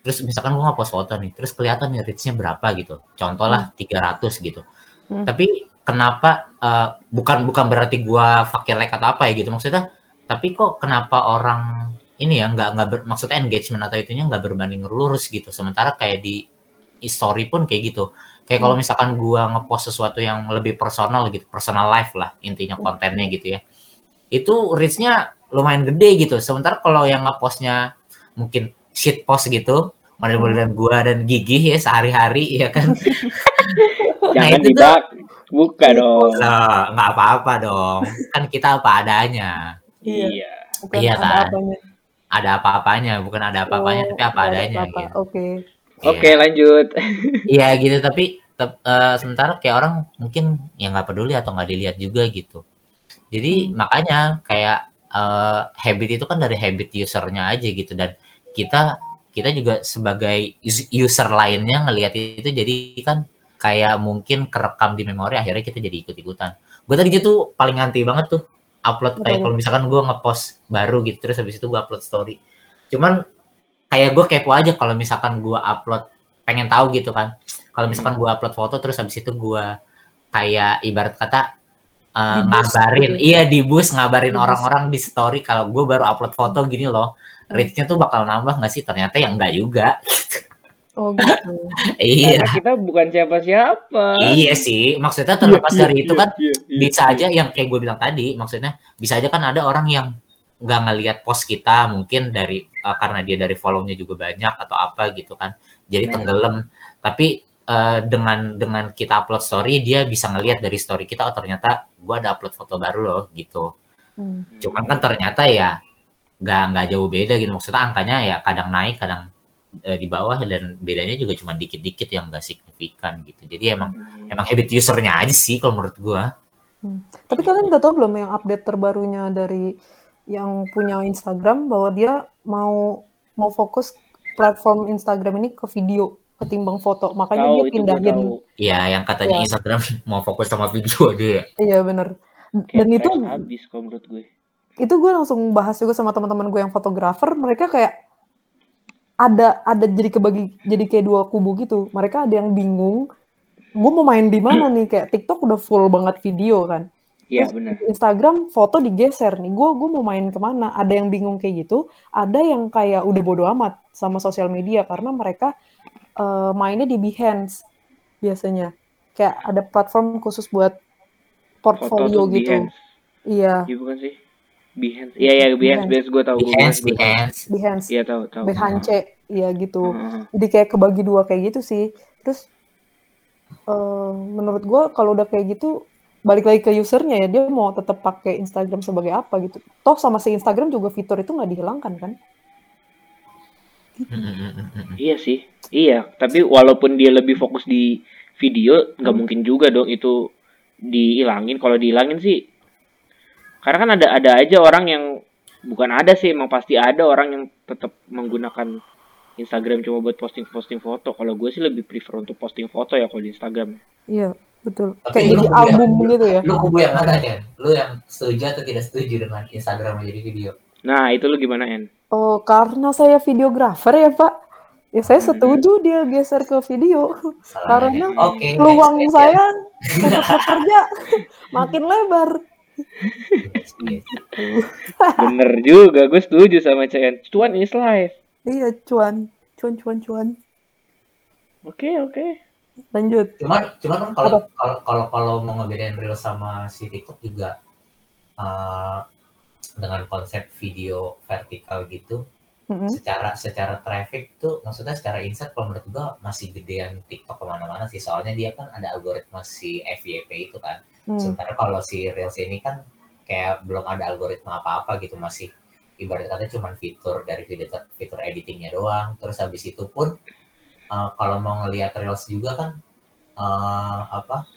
Speaker 4: terus misalkan gue nge-post foto nih terus kelihatan nih reach-nya berapa gitu. Contoh lah 300 gitu.
Speaker 3: Hmm.
Speaker 4: tapi kenapa uh, bukan bukan berarti gue pakai like atau apa ya gitu maksudnya tapi kok kenapa orang ini ya nggak nggak maksudnya engagement atau itunya nggak berbanding lurus gitu. Sementara kayak di story pun kayak gitu. Kayak kalau misalkan gua ngepost sesuatu yang lebih personal gitu personal life lah intinya kontennya gitu ya. Itu reach-nya lumayan gede gitu. Sementara kalau yang ngepostnya mungkin shit post gitu model-modelan gua dan gigih ya sehari-hari ya kan [laughs] Nah,
Speaker 2: Jangan
Speaker 4: itu tuh-
Speaker 2: dibak. Buka dong.
Speaker 4: Lah, nggak apa-apa dong kan kita apa adanya
Speaker 3: Iya.
Speaker 2: Iya.
Speaker 3: Bukan
Speaker 4: Iya
Speaker 3: ada
Speaker 4: kan?
Speaker 3: apanya.
Speaker 4: ada apa-apanya bukan ada apa-apanya
Speaker 3: Oh,
Speaker 4: tapi apa adanya
Speaker 3: apa-apa.
Speaker 4: gitu
Speaker 3: Oke.
Speaker 4: Iya.
Speaker 2: Oke, lanjut. [laughs]
Speaker 4: Iya gitu tapi tep- eh, sementara kayak orang mungkin yang nggak peduli atau nggak dilihat juga gitu. Jadi
Speaker 3: Hmm.
Speaker 4: makanya kayak eh, habit itu kan dari habit usernya aja gitu dan kita kita juga sebagai us- user lainnya ngelihat itu jadi kan kayak mungkin kerekam di memori akhirnya kita jadi ikut-ikutan. Gue tadi gitu paling anti banget tuh upload kayak kalau misalkan gue ngepost baru gitu terus habis itu gue upload story. Cuman kayak gue kepo aja kalau misalkan gue upload pengen tahu gitu kan kalau misalkan gue upload foto terus habis itu gue kayak ibarat kata uh,
Speaker 3: Di bus
Speaker 4: ngabarin
Speaker 3: gitu.
Speaker 4: iya di bus ngabarin
Speaker 3: bus.
Speaker 4: orang-orang di story kalau gue baru upload foto gini loh
Speaker 3: Hmm.
Speaker 4: reach-nya tuh bakal nambah nggak sih ternyata ya enggak juga
Speaker 3: Oh gitu. [laughs]
Speaker 4: iya
Speaker 2: Karena kita bukan siapa-siapa.
Speaker 4: iya sih maksudnya terlepas
Speaker 2: Iya,
Speaker 4: dari
Speaker 2: iya,
Speaker 4: itu kan
Speaker 2: iya, iya,
Speaker 4: bisa
Speaker 2: iya.
Speaker 4: aja yang kayak gue bilang tadi maksudnya bisa aja kan ada orang yang nggak ngelihat post kita mungkin dari uh, karena dia dari follow-nya juga banyak atau apa gitu kan jadi tenggelam tapi uh, dengan dengan kita upload story dia bisa ngelihat dari story kita oh ternyata gue ada upload foto baru loh gitu.
Speaker 3: Hmm.
Speaker 4: cuman kan ternyata ya nggak nggak jauh beda gitu. Maksudnya angkanya ya kadang naik kadang eh, di bawah dan bedanya juga cuma dikit-dikit yang nggak signifikan gitu. Jadi emang
Speaker 2: Hmm.
Speaker 4: emang habit usernya aja sih kalau menurut gua.
Speaker 3: Tapi kalian udah tahu belum yang update terbarunya dari yang punya Instagram bahwa dia mau mau fokus platform Instagram ini ke video ketimbang foto. Makanya
Speaker 2: Tahu
Speaker 3: dia pindahin.
Speaker 2: tahu.
Speaker 4: ya yang katanya
Speaker 3: Iya.
Speaker 4: Instagram [laughs] mau fokus sama video aja ya
Speaker 3: Iya bener. Dan
Speaker 2: Kayak
Speaker 3: itu
Speaker 2: habis kalau menurut gue.
Speaker 3: itu gue langsung bahas juga sama teman-teman gue yang fotografer. Mereka kayak ada ada jadi kebagi jadi kayak dua kubu gitu. Mereka ada yang bingung. Gue mau main di mana nih? Kayak TikTok udah full banget video kan.
Speaker 2: Iya benar.
Speaker 3: di Instagram foto digeser nih. Gue gue mau main ke mana? Ada yang bingung kayak gitu. Ada yang kayak udah bodo amat sama sosial media karena mereka eh, mainnya di Behance biasanya. Kayak ada platform khusus buat
Speaker 2: Foto
Speaker 3: portfolio
Speaker 2: tuh
Speaker 3: gitu.
Speaker 2: Behance.
Speaker 3: Iya,
Speaker 2: Iya bukan sih? Behance. Iya iya Behance,
Speaker 3: Behance.
Speaker 2: Behance gue tahu. gue
Speaker 4: Behance. Behance
Speaker 3: Behance,
Speaker 2: Iya tahu tahu.
Speaker 3: Behance, iya gitu.
Speaker 2: Heeh.
Speaker 3: Jadi kayak kebagi dua kayak gitu sih. Terus eh, menurut gue kalau udah kayak gitu balik lagi ke usernya ya dia mau tetap pakai Instagram sebagai apa gitu. Toh sama si Instagram juga fitur itu nggak dihilangkan kan?
Speaker 2: Iya sih. Iya, tapi walaupun dia lebih fokus di video, nggak
Speaker 3: Hmm.
Speaker 2: mungkin juga dong itu dihilangin. Kalau dihilangin sih, karena kan ada ada aja orang yang bukan ada sih, emang pasti ada orang yang tetap menggunakan Instagram cuma buat posting-posting foto. Kalau gue sih lebih prefer untuk posting foto ya kalau di Instagram.
Speaker 3: Iya betul.
Speaker 4: Tapi
Speaker 3: Kayak jadi
Speaker 4: kubu yang-
Speaker 3: album gitu ya.
Speaker 4: lu kubu yang mana ya lu yang setuju atau tidak setuju dengan Instagram menjadi video
Speaker 2: Nah, itu lu gimana, En?
Speaker 3: Oh karena saya videografer ya Pak. Ya saya
Speaker 2: Hmm.
Speaker 3: setuju dia geser ke video.
Speaker 4: Salah
Speaker 3: Karena
Speaker 4: oke
Speaker 3: Peluang saya untuk bekerja [laughs] makin lebar.
Speaker 2: Bener juga, gue setuju sama CN. Cuan is life.
Speaker 3: Iya cuan, cuan cuan cuan.
Speaker 2: Oke, oke.
Speaker 3: Lanjut.
Speaker 4: cuman cuman kan kalau kalau kalau kalau mau ngebedain real sama si TikTok juga eh, dengan konsep video vertikal gitu
Speaker 3: Mm-mm.
Speaker 4: secara secara traffic tuh maksudnya secara insight kalau menurut gua masih gedean TikTok ke mana-mana sih soalnya dia kan ada algoritma si FYP itu kan
Speaker 3: Hmm.
Speaker 4: sementara kalau si reels ini kan kayak belum ada algoritma apa-apa gitu masih ibarat kata cuma fitur dari fitur fitur editingnya doang terus habis itu pun eh, kalau mau ngelihat reels juga kan eh, apa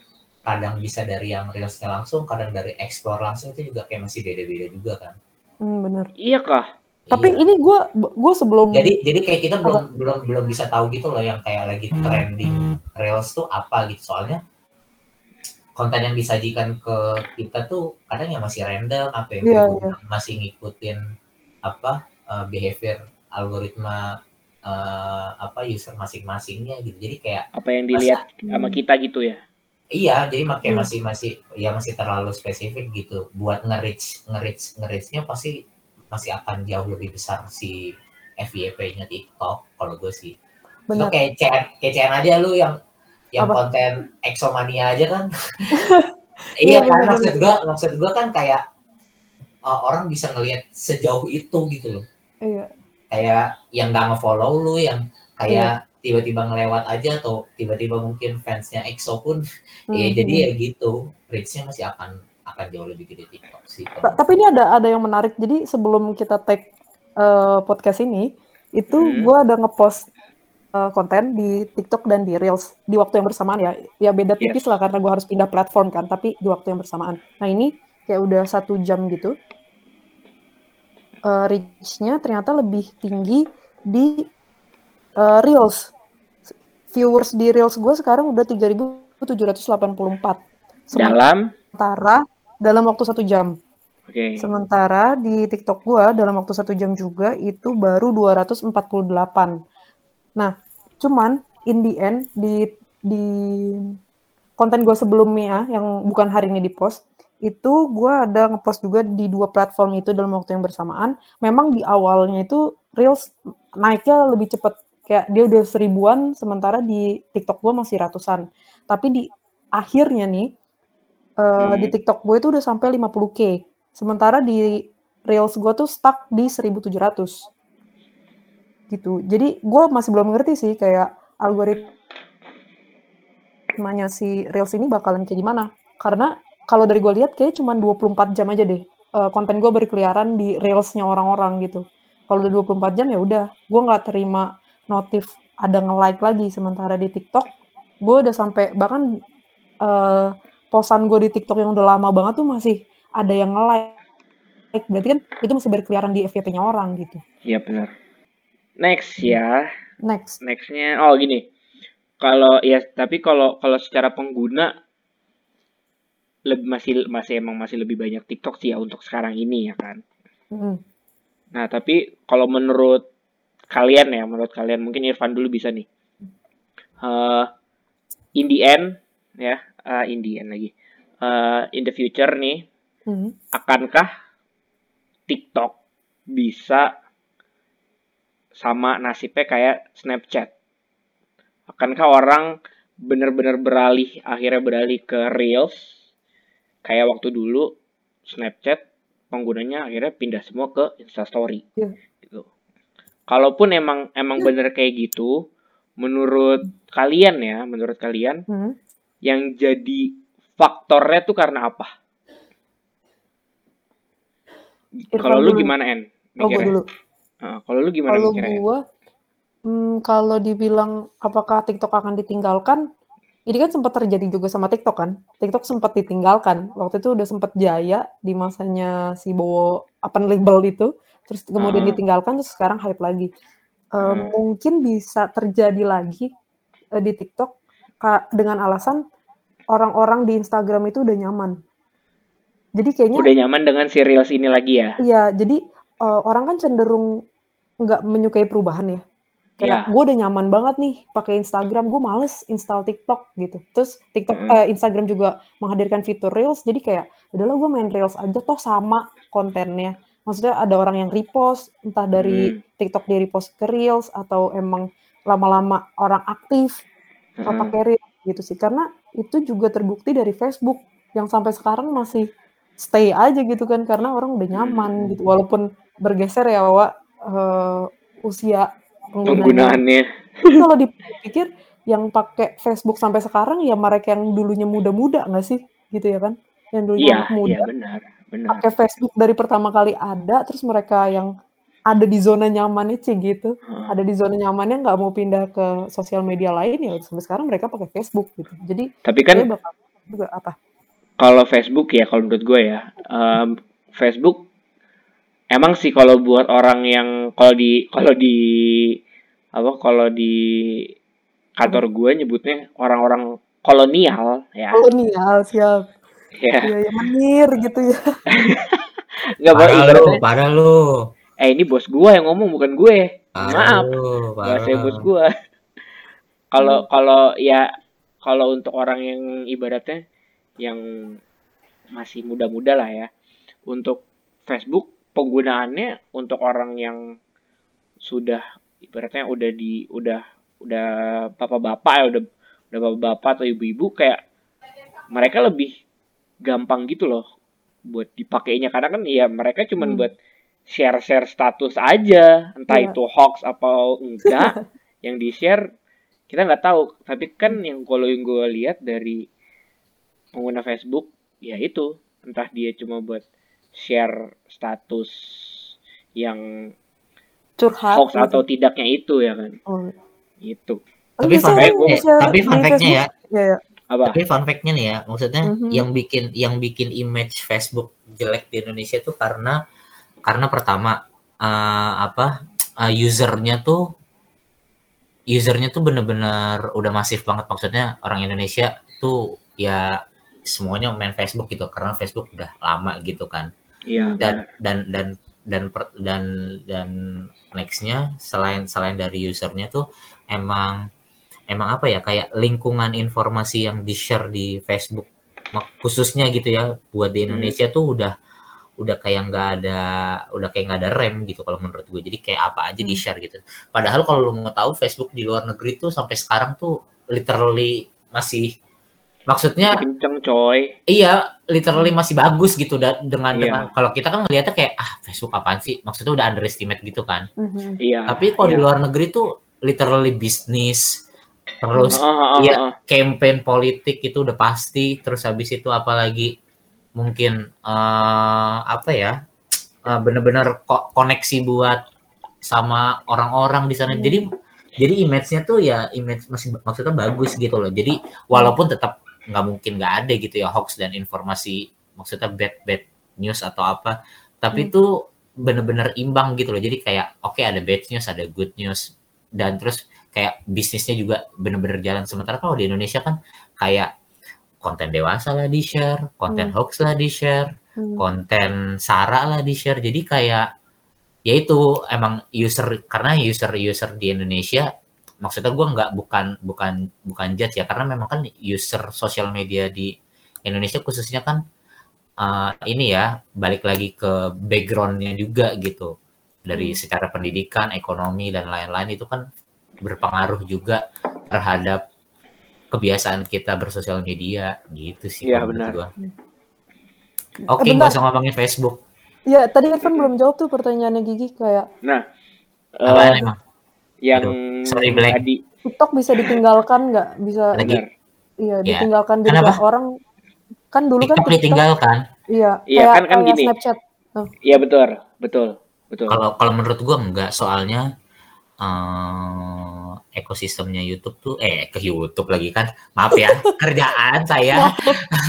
Speaker 4: kadang bisa dari yang reelsnya langsung kadang dari explore langsung itu juga kayak masih beda-beda juga kan
Speaker 3: Hmm, bener.
Speaker 2: Iya kah?
Speaker 3: Tapi
Speaker 4: Iya.
Speaker 3: ini gue gue sebelum
Speaker 4: jadi jadi kayak kita belum belum belum bisa tahu gitu loh yang kayak lagi trending reels tuh apa gitu soalnya konten yang disajikan ke kita tuh kadang ya masih random apa yang
Speaker 3: Iya,
Speaker 4: pengguna masih ngikutin apa eh, behavior algoritma eh, apa user masing-masingnya gitu jadi kayak
Speaker 2: Apa yang dilihat sama kita gitu ya.
Speaker 4: Iya jadi makanya
Speaker 3: Hmm.
Speaker 4: masih masih ya masih terlalu spesifik gitu buat nge-reach nge-reach nge-reachnya pasti masih akan jauh lebih besar si FYP-nya TikTok kalau gue sih
Speaker 3: Benar.
Speaker 4: kayak CR, kayak CR aja lu yang yang
Speaker 3: Apa?
Speaker 4: konten exomania aja kan. [laughs] iya
Speaker 3: Iya,
Speaker 4: kan
Speaker 3: bener,
Speaker 4: maksud gua maksud gua kan kayak uh, orang bisa ngelihat sejauh itu gitu loh.
Speaker 3: Iya.
Speaker 4: Kayak yang nggak nge-follow lu yang
Speaker 3: Iya.
Speaker 4: Tiba-tiba ngelewat aja atau tiba-tiba mungkin fansnya EXO pun [laughs] ya
Speaker 3: Hmm.
Speaker 4: jadi ya gitu reach-nya masih akan akan jauh lebih gede TikTok sih.
Speaker 3: Ta- Tapi ini ada ada yang menarik. Jadi sebelum kita take eh, podcast ini, itu
Speaker 2: Hmm.
Speaker 3: gue ada ngepost eh, konten di TikTok dan di Reels di waktu yang bersamaan ya. Ya beda
Speaker 2: Yes.
Speaker 3: tipis lah karena gue harus pindah platform kan. Tapi di waktu yang bersamaan. Nah ini kayak udah satu jam gitu. Eh, reach-nya ternyata lebih tinggi di eh, Reels. Viewers di Reels gue sekarang udah 3.784.
Speaker 2: Dalam
Speaker 3: Sementara dalam waktu satu jam.
Speaker 2: Oke.
Speaker 3: Sementara di TikTok gua dalam waktu satu jam juga itu baru 248. Nah, cuman in the end di di konten gua sebelumnya yang bukan hari ini di post itu gua ada ngepost juga di dua platform itu dalam waktu yang bersamaan. Memang di awalnya itu Reels naiknya lebih cepat kayak dia udah seribuan sementara di TikTok gua masih ratusan. Tapi di akhirnya nih di
Speaker 2: Hmm.
Speaker 3: TikTok gue itu udah sampai 50k. Sementara di Reels gue tuh stuck di 1700. Gitu. Jadi gue masih belum ngerti sih kayak algoritmanya si Reels ini bakalan kayak gimana. Karena kalau dari gue lihat kayak cuma 24 jam aja deh. eh, konten gue berkeliaran di Reelsnya orang-orang gitu. Kalau udah 24 jam ya udah, gue nggak terima notif ada nge-like lagi. Sementara di TikTok, gue udah sampai bahkan eh posan gue di TikTok yang udah lama banget tuh masih ada yang nge-like. Berarti kan itu masih berkeliaran di FYP-nya orang gitu.
Speaker 2: Iya benar. Next ya.
Speaker 3: Next.
Speaker 2: Nextnya, oh gini. Kalau ya, tapi kalau kalau secara pengguna lebih masih masih emang masih lebih banyak TikTok sih ya untuk sekarang ini ya kan.
Speaker 3: Mm.
Speaker 2: Nah tapi kalau menurut kalian ya, menurut kalian mungkin Irfan dulu bisa nih. Eh in the end ya, eh, in the end lagi. Eh, in the future nih,
Speaker 3: Mm.
Speaker 2: akankah TikTok bisa sama nasibnya kayak Snapchat? Akankah orang benar-benar beralih, akhirnya beralih ke Reels? Kayak waktu dulu Snapchat penggunanya akhirnya pindah semua ke Instastory.
Speaker 3: Iya.
Speaker 2: Kalaupun emang emang bener kayak gitu, menurut kalian ya, menurut kalian
Speaker 3: Mm.
Speaker 2: yang jadi faktornya tuh karena apa? Kalau lu gimana En?
Speaker 3: Oh,
Speaker 2: Mikirnya?
Speaker 3: dulu.
Speaker 2: Heeh, kalau lu gimana
Speaker 3: Kalau gue, hmm, kalau dibilang apakah TikTok akan ditinggalkan, ini kan sempat terjadi juga sama TikTok kan. TikTok sempat ditinggalkan. Waktu itu udah sempat jaya di masanya si Bowo apa label itu, terus kemudian
Speaker 2: Ah.
Speaker 3: ditinggalkan, terus sekarang hype lagi. Eh,
Speaker 2: Hmm.
Speaker 3: Mungkin bisa terjadi lagi eh, di TikTok dengan alasan orang-orang di Instagram itu udah nyaman. Jadi kayaknya
Speaker 2: Udah nyaman dengan si Reels ini lagi ya?
Speaker 3: Iya, jadi eh, orang kan cenderung nggak menyukai perubahan ya.
Speaker 2: Iya.
Speaker 3: Kayak gue udah nyaman banget nih pakai Instagram, gue males install TikTok gitu. Terus TikTok,
Speaker 2: Mm.
Speaker 3: eh, Instagram juga menghadirkan fitur Reels, jadi kayak udahlah gue main Reels aja toh sama kontennya. Maksudnya ada orang yang repost, entah dari
Speaker 2: Hmm.
Speaker 3: TikTok dia repost ke Reels atau emang lama-lama orang aktif
Speaker 2: Heeh.
Speaker 3: pakai Reels gitu sih. Karena itu juga terbukti dari Facebook yang sampai sekarang masih stay aja gitu kan karena orang udah nyaman
Speaker 2: Hmm.
Speaker 3: gitu. Walaupun bergeser ya Wawa eh, usia.
Speaker 2: Penggunaannya.
Speaker 3: Tapi kalau dipikir yang pakai Facebook sampai sekarang ya mereka yang dulunya muda-muda nggak sih gitu ya kan? Yang dulunya anak muda
Speaker 2: iya benar, benar.
Speaker 3: pakai Facebook dari pertama kali ada terus mereka yang ada di zona nyamannya sih gitu
Speaker 2: Heeh.
Speaker 3: ada di zona nyamannya nggak mau pindah ke sosial media lain ya sampai sekarang mereka pakai Facebook gitu jadi
Speaker 2: Tapi kan
Speaker 3: bakal juga apa
Speaker 2: kalau Facebook ya kalau menurut gue ya em, Facebook emang sih kalau buat orang yang kalau di kalau di apa kalau di kantor gue nyebutnya orang-orang kolonial ya.
Speaker 3: kolonial siap
Speaker 2: Ya,
Speaker 3: iya ya menir gitu ya [laughs]
Speaker 2: nggak boleh
Speaker 4: Parah lu, parah lu.
Speaker 2: Eh ini bos gua yang ngomong bukan gue.
Speaker 4: Parah
Speaker 2: Maaf.
Speaker 4: lu, parah.
Speaker 2: bahasa bos gua. [laughs] Kalau kalau ya kalau untuk orang yang ibaratnya yang masih muda-muda lah ya, untuk Facebook penggunaannya untuk orang yang sudah ibaratnya udah di udah udah bapak-bapak ya udah udah bapak-bapak atau ibu-ibu kayak mereka lebih gampang gitu loh buat dipakainya karena kan ya mereka cuman
Speaker 3: Hmm.
Speaker 2: buat share-share status aja entah
Speaker 3: Iya.
Speaker 2: itu hoax atau enggak [laughs] yang di share kita nggak tahu tapi kan yang kalau yang gue lihat dari pengguna Facebook ya itu entah dia cuma buat share status yang
Speaker 3: curhat
Speaker 2: hoax
Speaker 3: gitu.
Speaker 2: atau tidaknya itu ya kan
Speaker 3: Oh.
Speaker 2: itu
Speaker 4: Tapi fun
Speaker 2: fact-
Speaker 4: tapi fun fact-nya ya,
Speaker 3: ya, ya.
Speaker 2: Apa?
Speaker 4: Tapi fun fact-nya nih ya, maksudnya
Speaker 3: Mhm.
Speaker 4: yang bikin yang bikin image Facebook jelek di Indonesia itu karena karena pertama eh, apa eh, usernya tuh usernya tuh bener-bener udah masif banget. Maksudnya orang Indonesia tuh ya semuanya main Facebook gitu karena Facebook udah lama gitu kan.
Speaker 2: Iya
Speaker 4: dan dan dan dan per- dan dan nextnya selain selain dari usernya tuh emang emang apa ya kayak lingkungan informasi yang di share di Facebook khususnya gitu ya buat di
Speaker 2: Hmm.
Speaker 4: Indonesia tuh udah udah kayak nggak ada udah kayak nggak ada rem gitu kalau menurut gue jadi kayak apa aja di
Speaker 3: Hmm.
Speaker 4: share gitu padahal kalau lo mau tahu Facebook di luar negeri tuh sampai sekarang tuh literally masih maksudnya
Speaker 2: kenceng coy
Speaker 4: Iya, literally masih bagus gitu da- dengan
Speaker 2: Iya.
Speaker 4: dengan kalau kita kan ngeliatnya kayak ah Facebook apaan sih? Maksudnya udah underestimate gitu kan.
Speaker 3: Mhm.
Speaker 2: iya
Speaker 4: Tapi kalau di
Speaker 2: iya.
Speaker 4: luar negeri tuh literally bisnis terus
Speaker 2: Ah, ah, ah,
Speaker 4: iya.
Speaker 2: ah.
Speaker 4: campaign politik itu udah pasti terus habis itu apalagi mungkin eh apa ya? eh, bener-bener ko- koneksi buat sama orang-orang di sana.
Speaker 3: Hmm.
Speaker 4: Jadi jadi image-nya tuh ya image masih maksudnya bagus gitu loh. Jadi walaupun tetap nggak mungkin nggak ada gitu ya hoax dan informasi maksudnya bad bad news atau apa tapi
Speaker 3: Hmm.
Speaker 4: itu bener-bener imbang gitu loh jadi kayak oke ada bad news ada good news dan terus kayak bisnisnya juga bener-bener jalan sementara kalau di Indonesia kan kayak konten dewasa lah di share konten
Speaker 3: Hmm.
Speaker 4: hoax lah di share
Speaker 3: Hmm.
Speaker 4: konten sara lah di share jadi kayak ya itu emang user karena user user di Indonesia maksudnya gue nggak bukan bukan bukan judge ya karena memang kan user sosial media di Indonesia khususnya kan eh, ini ya balik lagi ke backgroundnya juga gitu dari
Speaker 3: Hmm.
Speaker 4: secara pendidikan ekonomi dan lain-lain itu kan berpengaruh juga terhadap kebiasaan kita bersosial media gitu sih
Speaker 2: Iya, benar.
Speaker 4: gua.
Speaker 3: Eh,
Speaker 4: Oke,
Speaker 3: bentar.
Speaker 4: nggak usah ngomongin Facebook.
Speaker 3: Ya, tadi Irfan belum jawab tuh pertanyaannya Gigi kayak
Speaker 2: nah
Speaker 4: Apaan
Speaker 2: eh,
Speaker 4: emang?
Speaker 2: yang
Speaker 4: Aduh, sorry, Black.
Speaker 2: tadi
Speaker 3: TikTok bisa ditinggalkan nggak? Bisa
Speaker 4: Lagi.
Speaker 3: iya
Speaker 4: Ya.
Speaker 3: ditinggalkan juga
Speaker 4: Kenapa?
Speaker 3: orang kan dulu kan
Speaker 4: TikTok ditinggalkan.
Speaker 3: Iya,
Speaker 2: Iya, kan- kan
Speaker 3: kayak
Speaker 2: gini.
Speaker 3: Snapchat.
Speaker 2: iya betul betul betul
Speaker 4: Kalau kalau menurut gua enggak, soalnya eh, ekosistemnya YouTube tuh eh ke YouTube lagi kan. Maaf ya, kerjaan saya.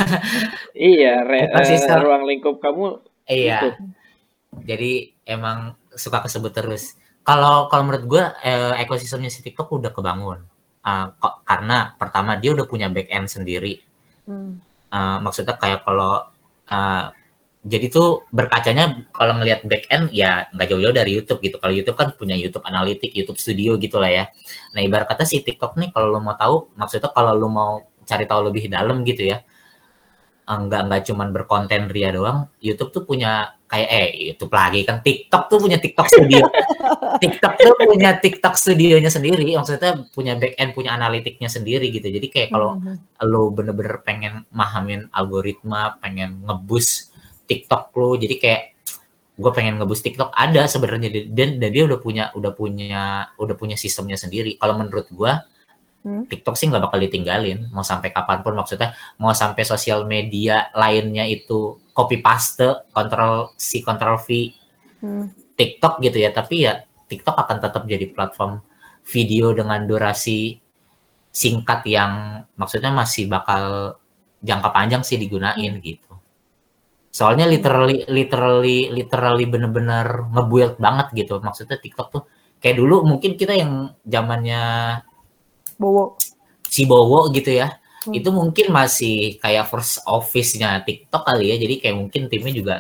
Speaker 4: [laughs]
Speaker 2: iya re- [laughs]
Speaker 4: Ekosistem.
Speaker 2: eh, ruang lingkup kamu
Speaker 4: Iya.
Speaker 2: Itu.
Speaker 4: Jadi emang suka kesebut terus. Kalau kalau menurut gua eh, ekosistemnya si TikTok udah kebangun. Kok karena pertama dia udah punya back end sendiri.
Speaker 3: Hmm.
Speaker 4: Eh, maksudnya kayak kalau eh, jadi tuh berkacanya kalau ngelihat back end ya nggak jauh-jauh dari YouTube gitu. Kalau YouTube kan punya YouTube Analytics, YouTube Studio gitu lah ya. Nah ibarat kata si TikTok nih kalau lo mau tahu, maksudnya kalau lo mau cari tahu lebih dalam gitu ya, eh, nggak nggak cuman berkonten ria doang. YouTube tuh punya kayak eh YouTube lagi kan TikTok tuh punya TikTok Studio. [laughs] TikTok tuh punya TikTok studionya sendiri, maksudnya punya back end, punya analitiknya sendiri gitu. Jadi kayak kalau
Speaker 3: Mhm.
Speaker 4: lo bener-bener pengen mahamin algoritma, pengen ngebus TikTok lo, jadi kayak gue pengen ngebus TikTok ada sebenarnya dan, dan dia udah punya udah punya udah punya sistemnya sendiri. Kalau menurut gue
Speaker 3: Hmm.
Speaker 4: TikTok sih nggak bakal ditinggalin mau sampai kapan pun maksudnya mau sampai sosial media lainnya itu copy paste, kontrol C, kontrol V
Speaker 3: Hmm.
Speaker 4: TikTok gitu ya, tapi ya TikTok akan tetap jadi platform video dengan durasi singkat yang maksudnya masih bakal jangka panjang sih digunain gitu. Soalnya literally literally literally bener-bener ngebuild banget gitu. Maksudnya TikTok tuh kayak dulu mungkin kita yang zamannya
Speaker 3: Bowo.
Speaker 4: si Bowo gitu ya.
Speaker 3: Hmm.
Speaker 4: itu mungkin masih kayak first office-nya TikTok kali ya. Jadi kayak mungkin timnya juga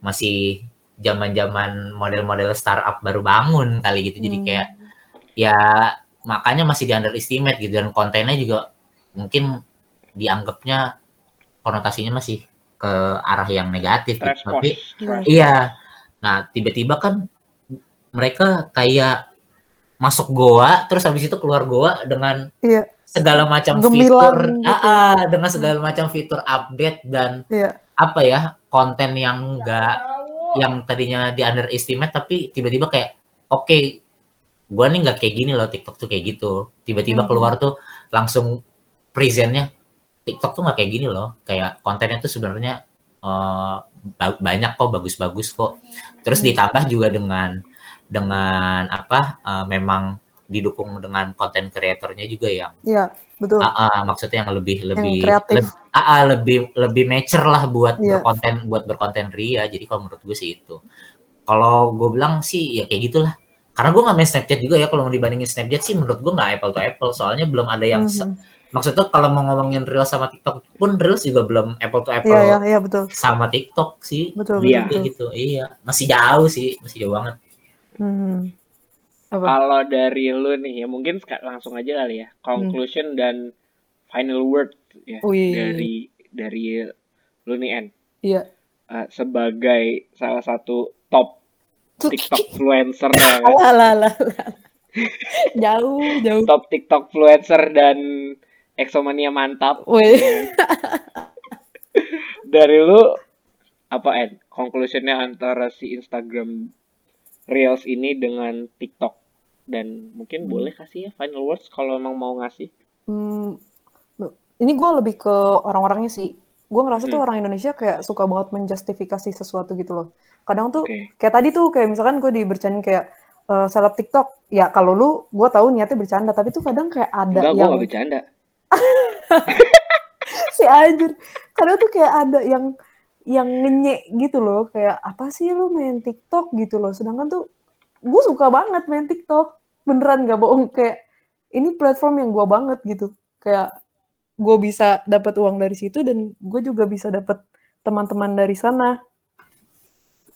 Speaker 4: masih zaman-zaman model-model startup baru bangun kali gitu. Jadi
Speaker 3: Hmm.
Speaker 4: kayak ya makanya masih di underestimate gitu dan kontennya juga mungkin dianggapnya konotasinya masih ke arah yang negatif gitu. Tapi
Speaker 2: trash.
Speaker 4: Iya. Nah, tiba-tiba kan mereka kayak masuk goa, terus habis itu keluar goa dengan
Speaker 3: Iya.
Speaker 4: segala macam
Speaker 3: Gemilang
Speaker 4: fitur,
Speaker 3: gitu.
Speaker 4: Ah, ah, dengan segala macam fitur update dan
Speaker 3: Iya.
Speaker 4: apa ya konten yang enggak yang tadinya di underestimate tapi tiba-tiba kayak oke gua nih nggak kayak gini loh TikTok tuh kayak gitu tiba-tiba
Speaker 3: Mhm.
Speaker 4: keluar tuh langsung presentnya TikTok tuh nggak kayak gini loh kayak kontennya tuh sebenarnya ba- banyak kok bagus-bagus kok terus
Speaker 3: Hmm.
Speaker 4: ditambah juga dengan dengan apa eh, memang didukung dengan konten kreatornya juga yang
Speaker 3: Iya, betul.
Speaker 4: Ah, ah, maksudnya yang lebih lebih
Speaker 3: kreatif.
Speaker 4: leb- ah, ah, lebih lebih mature lah buat
Speaker 3: Iya.
Speaker 4: berkonten buat berkonten ria. Jadi kalau menurut gue sih itu. Kalau gue bilang sih ya kayak gitulah. Karena gue nggak main Snapchat juga ya. Kalau mau dibandingin Snapchat sih menurut gue nggak apple to apple. Soalnya belum ada yang se-
Speaker 3: Mhm.
Speaker 4: Maksudnya kalau mau ngomongin Reels sama TikTok pun Reels juga belum apple to apple
Speaker 3: Iya, iya, iya, betul.
Speaker 4: sama TikTok sih.
Speaker 3: Betul,
Speaker 2: Iya.
Speaker 3: betul.
Speaker 4: Gitu. Iya, masih jauh sih, masih jauh banget.
Speaker 3: Apa?
Speaker 2: Kalau dari lu nih ya mungkin langsung aja kali ya.
Speaker 3: Hmm.
Speaker 2: Conclusion dan final word ya
Speaker 3: Wih.
Speaker 2: dari dari lu nih En.
Speaker 3: Iya.
Speaker 2: Eh, sebagai salah satu top TikTok influencer ya [laughs] kan?
Speaker 3: Alah, alah, alah, alah. [laughs] jauh, jauh.
Speaker 2: top TikTok influencer dan Exomania mantap.
Speaker 3: Wih. [laughs]
Speaker 2: Dari lu apa En? Conclusionnya antara si Instagram Reels ini dengan TikTok dan mungkin
Speaker 3: Hmm.
Speaker 2: boleh kasih ya final words kalau emang mau ngasih.
Speaker 3: Hmm, ini gue lebih ke orang-orangnya sih. Gue ngerasa tuh
Speaker 2: Hmm.
Speaker 3: orang Indonesia kayak suka banget menjustifikasi sesuatu gitu loh. Kadang tuh
Speaker 2: Oke.
Speaker 3: kayak tadi tuh kayak misalkan gue dibercandain kayak eh, seleb TikTok. Ya kalau lu gue tahu niatnya bercanda, tapi tuh kadang kayak ada
Speaker 2: Enggak, gue
Speaker 3: yang
Speaker 2: gak bercanda. [laughs]
Speaker 3: si anjir. Kadang tuh kayak ada yang yang ngenyek gitu loh, kayak apa sih lu main TikTok gitu loh. Sedangkan tuh gue suka banget main TikTok. Beneran gak bohong kayak ini platform yang gue banget gitu. Kayak gue bisa dapat uang dari situ dan gue juga bisa dapat teman-teman dari sana.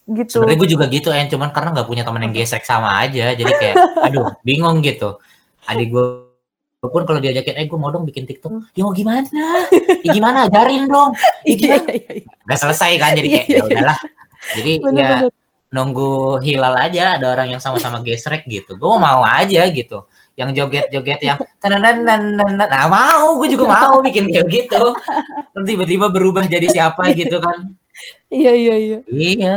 Speaker 3: Gitu.
Speaker 4: Sebenarnya gue juga gitu, En. Cuman karena nggak punya teman yang gesek sama aja. Jadi kayak, [laughs] aduh, bingung gitu. Adik gue pun kalau diajakin, eh gue mau dong bikin TikTok. Ya mau gimana? Ya gimana? Ajarin dong. Ya gimana? Gak selesai kan, jadi kayak,
Speaker 3: Iya,
Speaker 4: ya
Speaker 3: iya.
Speaker 4: udahlah. Jadi ya
Speaker 3: Bener-bener.
Speaker 4: nunggu hilal aja ada orang yang sama-sama gesrek gitu. Gue mau aja gitu. Yang joget-joget yang [laughs] nah mau, gue juga mau bikin kayak gitu. Tiba-tiba berubah jadi siapa gitu kan.
Speaker 3: Iya, iya, iya.
Speaker 4: Iya,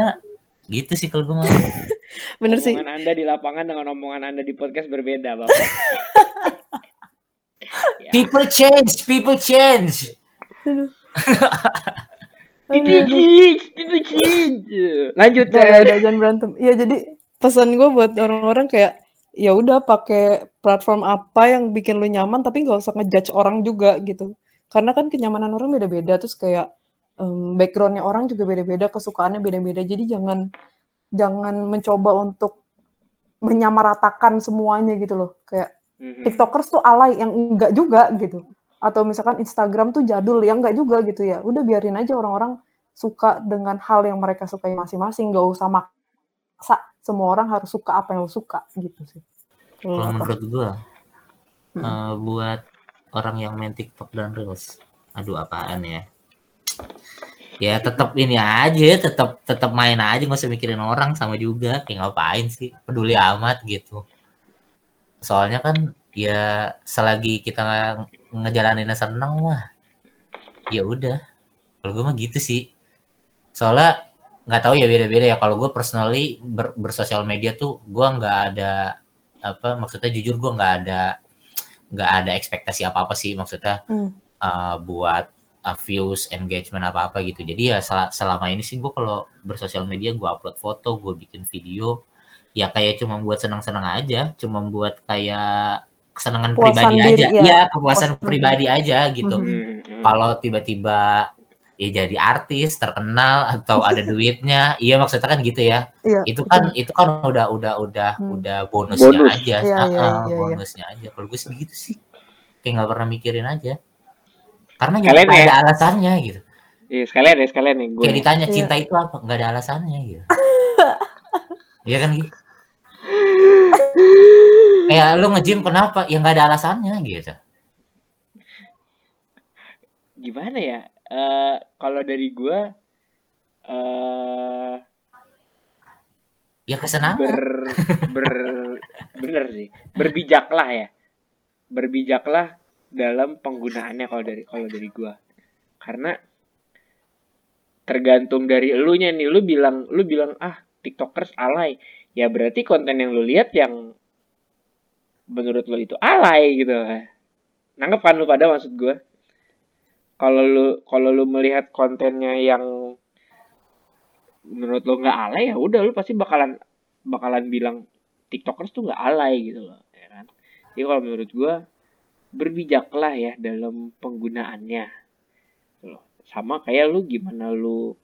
Speaker 4: gitu sih kalau gue mau. [laughs]
Speaker 3: Bener sih.
Speaker 2: Omongan Anda di lapangan dengan omongan Anda di podcast berbeda, Bapak. [laughs] ya.
Speaker 4: People change, people change.
Speaker 2: Titik, titik, titik. Lanjut
Speaker 3: Udah,
Speaker 2: ya.
Speaker 3: jangan berantem. Iya, jadi pesan gue buat orang-orang kayak ya udah pakai platform apa yang bikin lu nyaman tapi nggak usah ngejudge orang juga gitu. Karena kan kenyamanan orang beda-beda terus kayak em, backgroundnya orang juga beda-beda, kesukaannya beda-beda. Jadi jangan jangan mencoba untuk menyamaratakan semuanya gitu loh. Kayak
Speaker 2: Mhm.
Speaker 3: TikTokers tuh alay yang enggak juga gitu. Atau misalkan Instagram tuh jadul yang enggak juga gitu ya. Udah biarin aja orang-orang suka dengan hal yang mereka sukai masing-masing, nggak usah maksa semua orang harus suka apa yang lo suka gitu sih. Kalau apa?
Speaker 4: menurut gue,
Speaker 3: Hmm.
Speaker 4: eh, buat orang yang main TikTok dan Reels, aduh apaan ya? Ya tetap ini aja, tetap tetap main aja, nggak usah mikirin orang sama juga. Kayak ngapain sih? Peduli amat gitu. Soalnya kan ya selagi kita ngejalaninnya seneng mah, ya udah. Kalau gue mah gitu sih. Soalnya nggak tahu ya beda-beda ya. Kalau gue personally ber, bersosial media tuh gue nggak ada apa maksudnya jujur gue nggak ada nggak ada ekspektasi apa apa sih maksudnya
Speaker 3: Hmm.
Speaker 4: uh, buat uh, views engagement apa apa gitu jadi ya sel- selama ini sih gue kalau bersosial media gue upload foto gue bikin video ya kayak cuma buat senang-senang aja cuma buat kayak kesenangan
Speaker 3: Puasan
Speaker 4: pribadi
Speaker 3: diri,
Speaker 4: aja
Speaker 3: ya.
Speaker 4: ya kepuasan
Speaker 3: Puasan
Speaker 4: pribadi aja gitu.
Speaker 3: Mhm.
Speaker 4: kalau tiba-tiba ya jadi artis terkenal [laughs] atau ada duitnya iya maksudnya kan gitu ya
Speaker 3: Iya,
Speaker 4: itu kan itu kan udah udah udah
Speaker 3: Hmm.
Speaker 4: udah bonusnya
Speaker 2: Bonus.
Speaker 4: aja
Speaker 3: Iya,
Speaker 4: Ah,
Speaker 3: iya,
Speaker 4: ah,
Speaker 3: iya, iya.
Speaker 4: bonusnya aja kalau gue sih gitu sih kayak nggak pernah mikirin aja Karena ya nggak
Speaker 2: ya?
Speaker 4: ada alasannya gitu.
Speaker 2: Iya, sekalian ya, sekalian nih gue.
Speaker 4: Kayak ditanya
Speaker 3: Iya.
Speaker 4: cinta itu apa? Nggak ada alasannya gitu. [laughs] Iya kan gitu. Kayak lu nge-gym kenapa? Ya nggak ada alasannya gitu.
Speaker 2: Gimana ya? Eh kalau dari gue eh
Speaker 4: Ya kesenangan.
Speaker 2: ber ber bener sih berbijaklah ya berbijaklah dalam penggunaannya kalau dari kalau dari gua karena tergantung dari elunya nih lu bilang lu bilang ah tiktokers alay ya berarti konten yang lu lihat yang menurut lu itu alay gitu. Nangkep kan lu pada maksud gua. Kalau lu kalau lu melihat kontennya yang menurut lo nggak alay ya udah lu pasti bakalan bakalan bilang tiktokers tuh nggak alay gitu loh ya kan? Jadi kalau menurut gua berbijaklah ya dalam penggunaannya. Gitu sama kayak lu gimana lu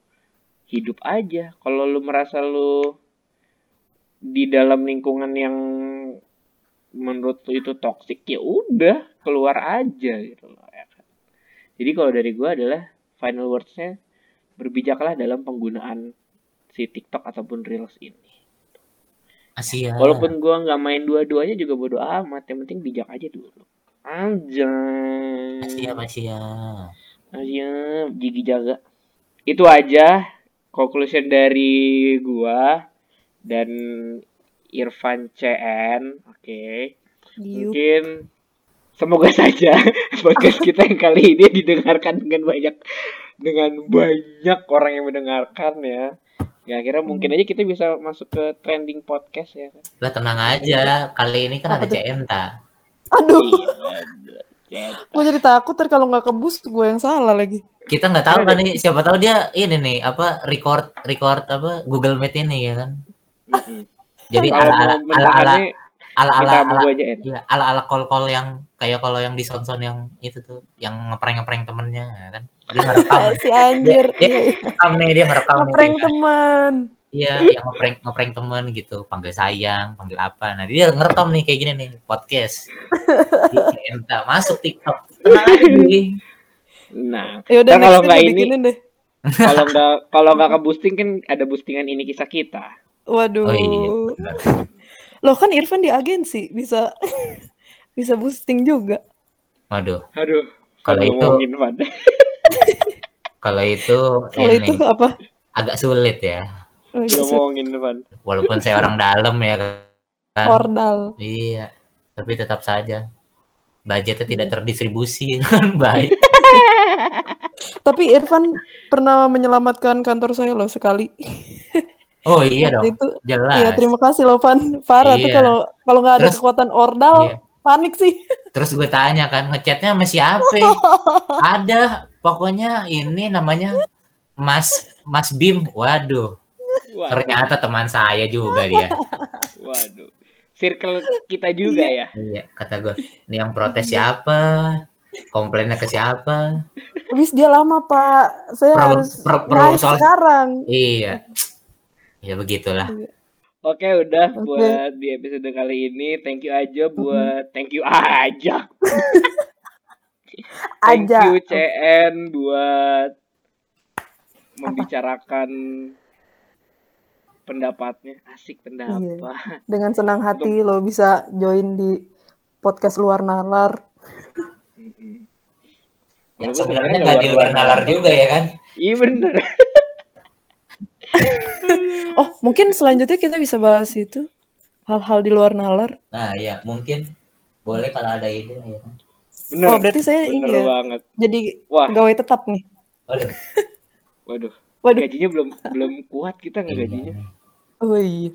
Speaker 2: hidup aja. Kalau lu merasa lu di dalam lingkungan yang menurut lu itu toksik ya udah keluar aja gitu loh ya kan jadi kalau dari gua adalah final wordsnya berbijaklah dalam penggunaan si TikTok ataupun Reels ini.
Speaker 4: Asia.
Speaker 2: Walaupun gua nggak main dua-duanya juga bodo amat, yang penting bijak aja dulu. Anjay.
Speaker 4: Asia, Asia.
Speaker 2: Aja, gigi jaga. Itu aja conclusion dari gua dan Irfan CN. Oke.
Speaker 3: Yup.
Speaker 2: Mungkin semoga saja [laughs] podcast kita yang kali ini didengarkan dengan banyak dengan banyak orang yang mendengarkan ya. Ya kira mungkin aja kita bisa masuk ke trending podcast ya.
Speaker 4: Lah tenang aja. Kali ini kan
Speaker 3: Apa
Speaker 4: ada
Speaker 3: tuh?
Speaker 4: CNTA.
Speaker 3: Aduh,
Speaker 2: Iya.
Speaker 3: gue jadi takut ntar kalau nggak kebus gue yang salah lagi.
Speaker 4: Kita nggak tahu kan nih. Siapa tahu dia ini nih apa record record apa Google Meet ini ya kan. Jadi
Speaker 2: Kalau
Speaker 4: ala ala ala ala ala ala
Speaker 2: kita
Speaker 4: ala. Iya, call call yang kayak kalau yang di Sonson yang itu tuh, yang ngeprank ngeprank temennya ya kan. Dia ngerekam, [laughs]
Speaker 3: si anjir.
Speaker 4: Dia- dia- ngerekam nih dia ngerekam nih.
Speaker 3: Ngeprank teman.
Speaker 4: Iya, yang ngeprank ngeprank temen gitu, panggil sayang, panggil apa. Nah dia ngerekam nih kayak gini nih podcast. Di CNTA, masuk TikTok. Tenang aja Gi.
Speaker 2: Nah,
Speaker 3: Ya udah
Speaker 2: kalau nggak ini-
Speaker 3: deh.
Speaker 2: kalau nggak kalau nggak ke boosting kan ada boostingan ini kisah kita.
Speaker 3: Waduh.
Speaker 4: Oh iya.
Speaker 3: Loh kan Irfan di agensi bisa [laughs] bisa boosting juga.
Speaker 4: Waduh,
Speaker 2: Aduh,
Speaker 4: Kalau itu- [laughs] kalau itu
Speaker 3: Kalau itu apa?
Speaker 4: agak sulit ya.
Speaker 3: Oh, gitu.
Speaker 2: ngomongin Van.
Speaker 4: Walaupun saya orang dalam ya kan.
Speaker 3: Ordal.
Speaker 4: Iya, tapi tetap saja budgetnya tidak terdistribusi dengan [laughs] baik.
Speaker 3: Tapi Irfan pernah menyelamatkan kantor saya loh sekali.
Speaker 4: Oh iya
Speaker 3: Waktu
Speaker 4: dong,
Speaker 3: Itu
Speaker 4: jelas.
Speaker 3: Iya, terima kasih loh Van. Parah tuh
Speaker 4: Iya.
Speaker 3: kalau kalau nggak ada
Speaker 4: Terus-
Speaker 3: kekuatan ordal,
Speaker 4: Iya.
Speaker 3: panik sih.
Speaker 4: Terus gue tanya kan, ngechatnya sama siapa? [laughs] Ada, pokoknya ini namanya Mas Mas Bim. Waduh,
Speaker 2: Waduh,
Speaker 4: ternyata teman saya juga dia. [laughs]
Speaker 2: waduh. Circle kita juga ya.
Speaker 4: Iya, kata gue, ini yang protes siapa? Komplainnya ke siapa?
Speaker 3: Habis dia lama Pak. Saya
Speaker 4: Pro-
Speaker 3: harus
Speaker 4: pro- pro- soal-
Speaker 3: sekarang.
Speaker 4: Iya, ya begitulah.
Speaker 2: Oke, udah
Speaker 3: Oke.
Speaker 2: buat di episode kali ini. Thank you aja buat thank you aja. [laughs] Thank
Speaker 3: Aja.
Speaker 2: you CN buat membicarakan pendapatnya. Asik pendapat.
Speaker 3: Dengan senang hati lo bisa join di podcast luar nalar.
Speaker 4: Ya, sebenarnya
Speaker 2: sebenarnya
Speaker 4: nggak di luar nalar juga ya kan?
Speaker 2: Iya bener. [laughs] [laughs]
Speaker 3: Oh, mungkin selanjutnya kita bisa bahas itu hal-hal di luar nalar.
Speaker 4: Nah, ya mungkin boleh kalau ada ide ya kan?
Speaker 2: Bener.
Speaker 3: Oh, berarti saya ini ya.
Speaker 2: banget.
Speaker 3: Jadi
Speaker 2: Wah,
Speaker 3: pegawai tetap nih.
Speaker 4: Waduh. [laughs]
Speaker 2: waduh.
Speaker 3: Waduh.
Speaker 2: Gajinya belum belum kuat kita nggak gajinya.
Speaker 3: Oh iya.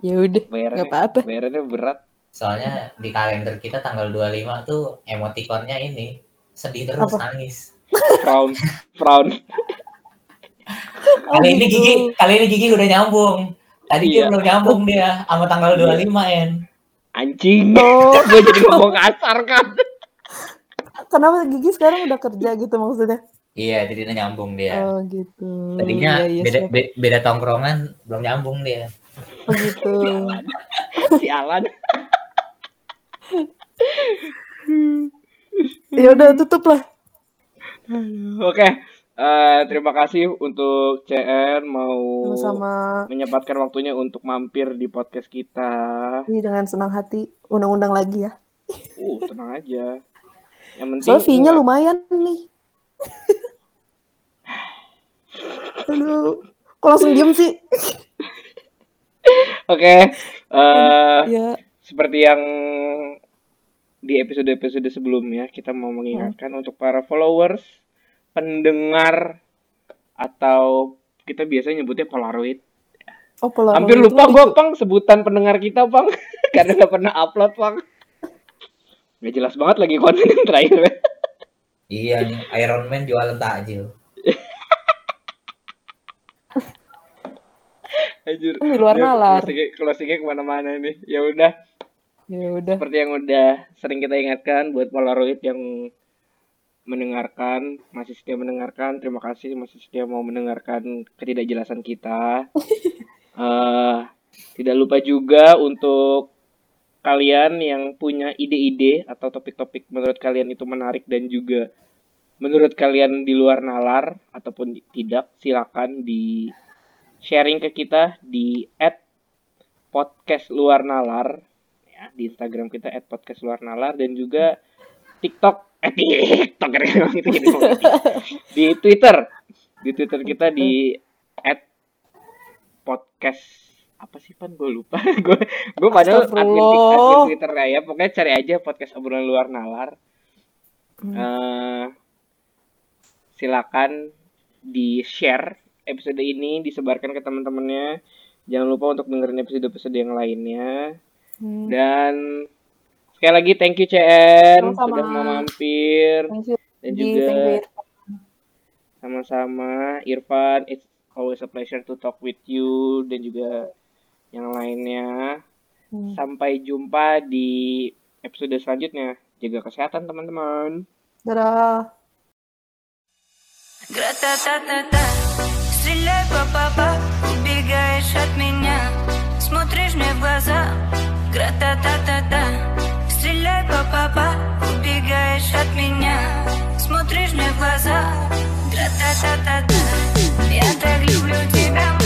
Speaker 3: Ya udah,
Speaker 2: Bayarannya,
Speaker 3: nggak apa-apa.
Speaker 2: bayarannya berat.
Speaker 4: Soalnya di kalender kita tanggal 25 tuh emotikonnya ini sedih terus
Speaker 3: Apa?
Speaker 4: nangis.
Speaker 2: Frown, frown. [laughs] [laughs]
Speaker 4: Kali ini. Gigi, kali ini Gigi udah nyambung. Tadi dia
Speaker 2: Iya.
Speaker 4: belum nyambung dia sama tanggal 25 En.
Speaker 2: Anjing.
Speaker 3: Oh,
Speaker 2: Gue jadi ngomong kasar kan.
Speaker 3: kenapa Gigi sekarang udah kerja gitu maksudnya?
Speaker 4: Iya, jadi dia nyambung dia.
Speaker 3: Oh gitu.
Speaker 4: Tadinya
Speaker 3: Iya, iya,
Speaker 4: beda,
Speaker 3: siap.
Speaker 4: be- beda tongkrongan belum nyambung dia.
Speaker 3: Oh gitu. [laughs]
Speaker 2: Si Alan.
Speaker 3: ya udah tutup lah.
Speaker 2: Oke, eh, terima kasih untuk CN mau
Speaker 3: Sama-sama
Speaker 2: menyempatkan waktunya untuk mampir di podcast kita.
Speaker 3: Ih, dengan senang hati undang-undang lagi ya.
Speaker 2: Uh, tenang aja. Yang penting
Speaker 3: Soalnya fee-nya lumayan nih. Aduh, kok langsung diem sih?
Speaker 2: Oke, eh,
Speaker 3: Ya,
Speaker 2: seperti yang di episode-episode sebelumnya kita mau mengingatkan untuk para followers, pendengar atau kita biasanya nyebutnya Polaroid.
Speaker 3: oh Polaroid
Speaker 2: Hampir lupa gue pang sebutan pendengar kita pang [laughs] karena nggak pernah upload pang. Gak jelas banget lagi konten yang terakhir.
Speaker 4: Iya nih, Iron Man jualan takjil.
Speaker 2: Anjir.
Speaker 3: Di luar nalar.
Speaker 2: Closingnya, closingnya ke mana-mana nih. Ya udah.
Speaker 3: Ya udah.
Speaker 2: seperti yang udah sering kita ingatkan buat Polaroid yang mendengarkan, masih setia mendengarkan, terima kasih masih setia mau mendengarkan ketidakjelasan kita. [laughs] Eh, tidak lupa juga untuk kalian yang punya ide-ide atau topik-topik menurut kalian itu menarik dan juga menurut kalian di luar nalar ataupun tidak, silakan di sharing ke kita di podcast luar nalar ya di Instagram kita @podcastluarnalar dan juga TikTok eh TikTok itu jadi di Twitter. Di Twitter kita di @podcast apa sih pan? Gue lupa. [laughs] Gue gue padahal admin, admin Twitter ya. Pokoknya cari aja podcast obrolan luar nalar.
Speaker 3: Hmm.
Speaker 2: Eh, silakan di share episode ini disebarkan ke teman-temannya. Jangan lupa untuk dengerin episode-episode yang lainnya.
Speaker 3: Hmm.
Speaker 2: dan sekali lagi thank you CN
Speaker 3: Sama-sama.
Speaker 2: sudah mau mampir
Speaker 3: Thank you.
Speaker 2: dan
Speaker 3: Gi,
Speaker 2: juga
Speaker 3: thank you.
Speaker 2: sama-sama Irfan it's always a pleasure to talk with you dan juga yang lainnya
Speaker 3: Hmm.
Speaker 2: sampai jumpa di episode selanjutnya jaga kesehatan teman-teman
Speaker 3: Dadah.
Speaker 1: Гра-та-та-та-та Стреляй, па-па-па Убегаешь от меня Смотришь мне в глаза Гра-та-та-та-та стреляй по папа, убегаешь от меня, смотришь мне в глаза, тра-та-та-та-та, я так люблю тебя.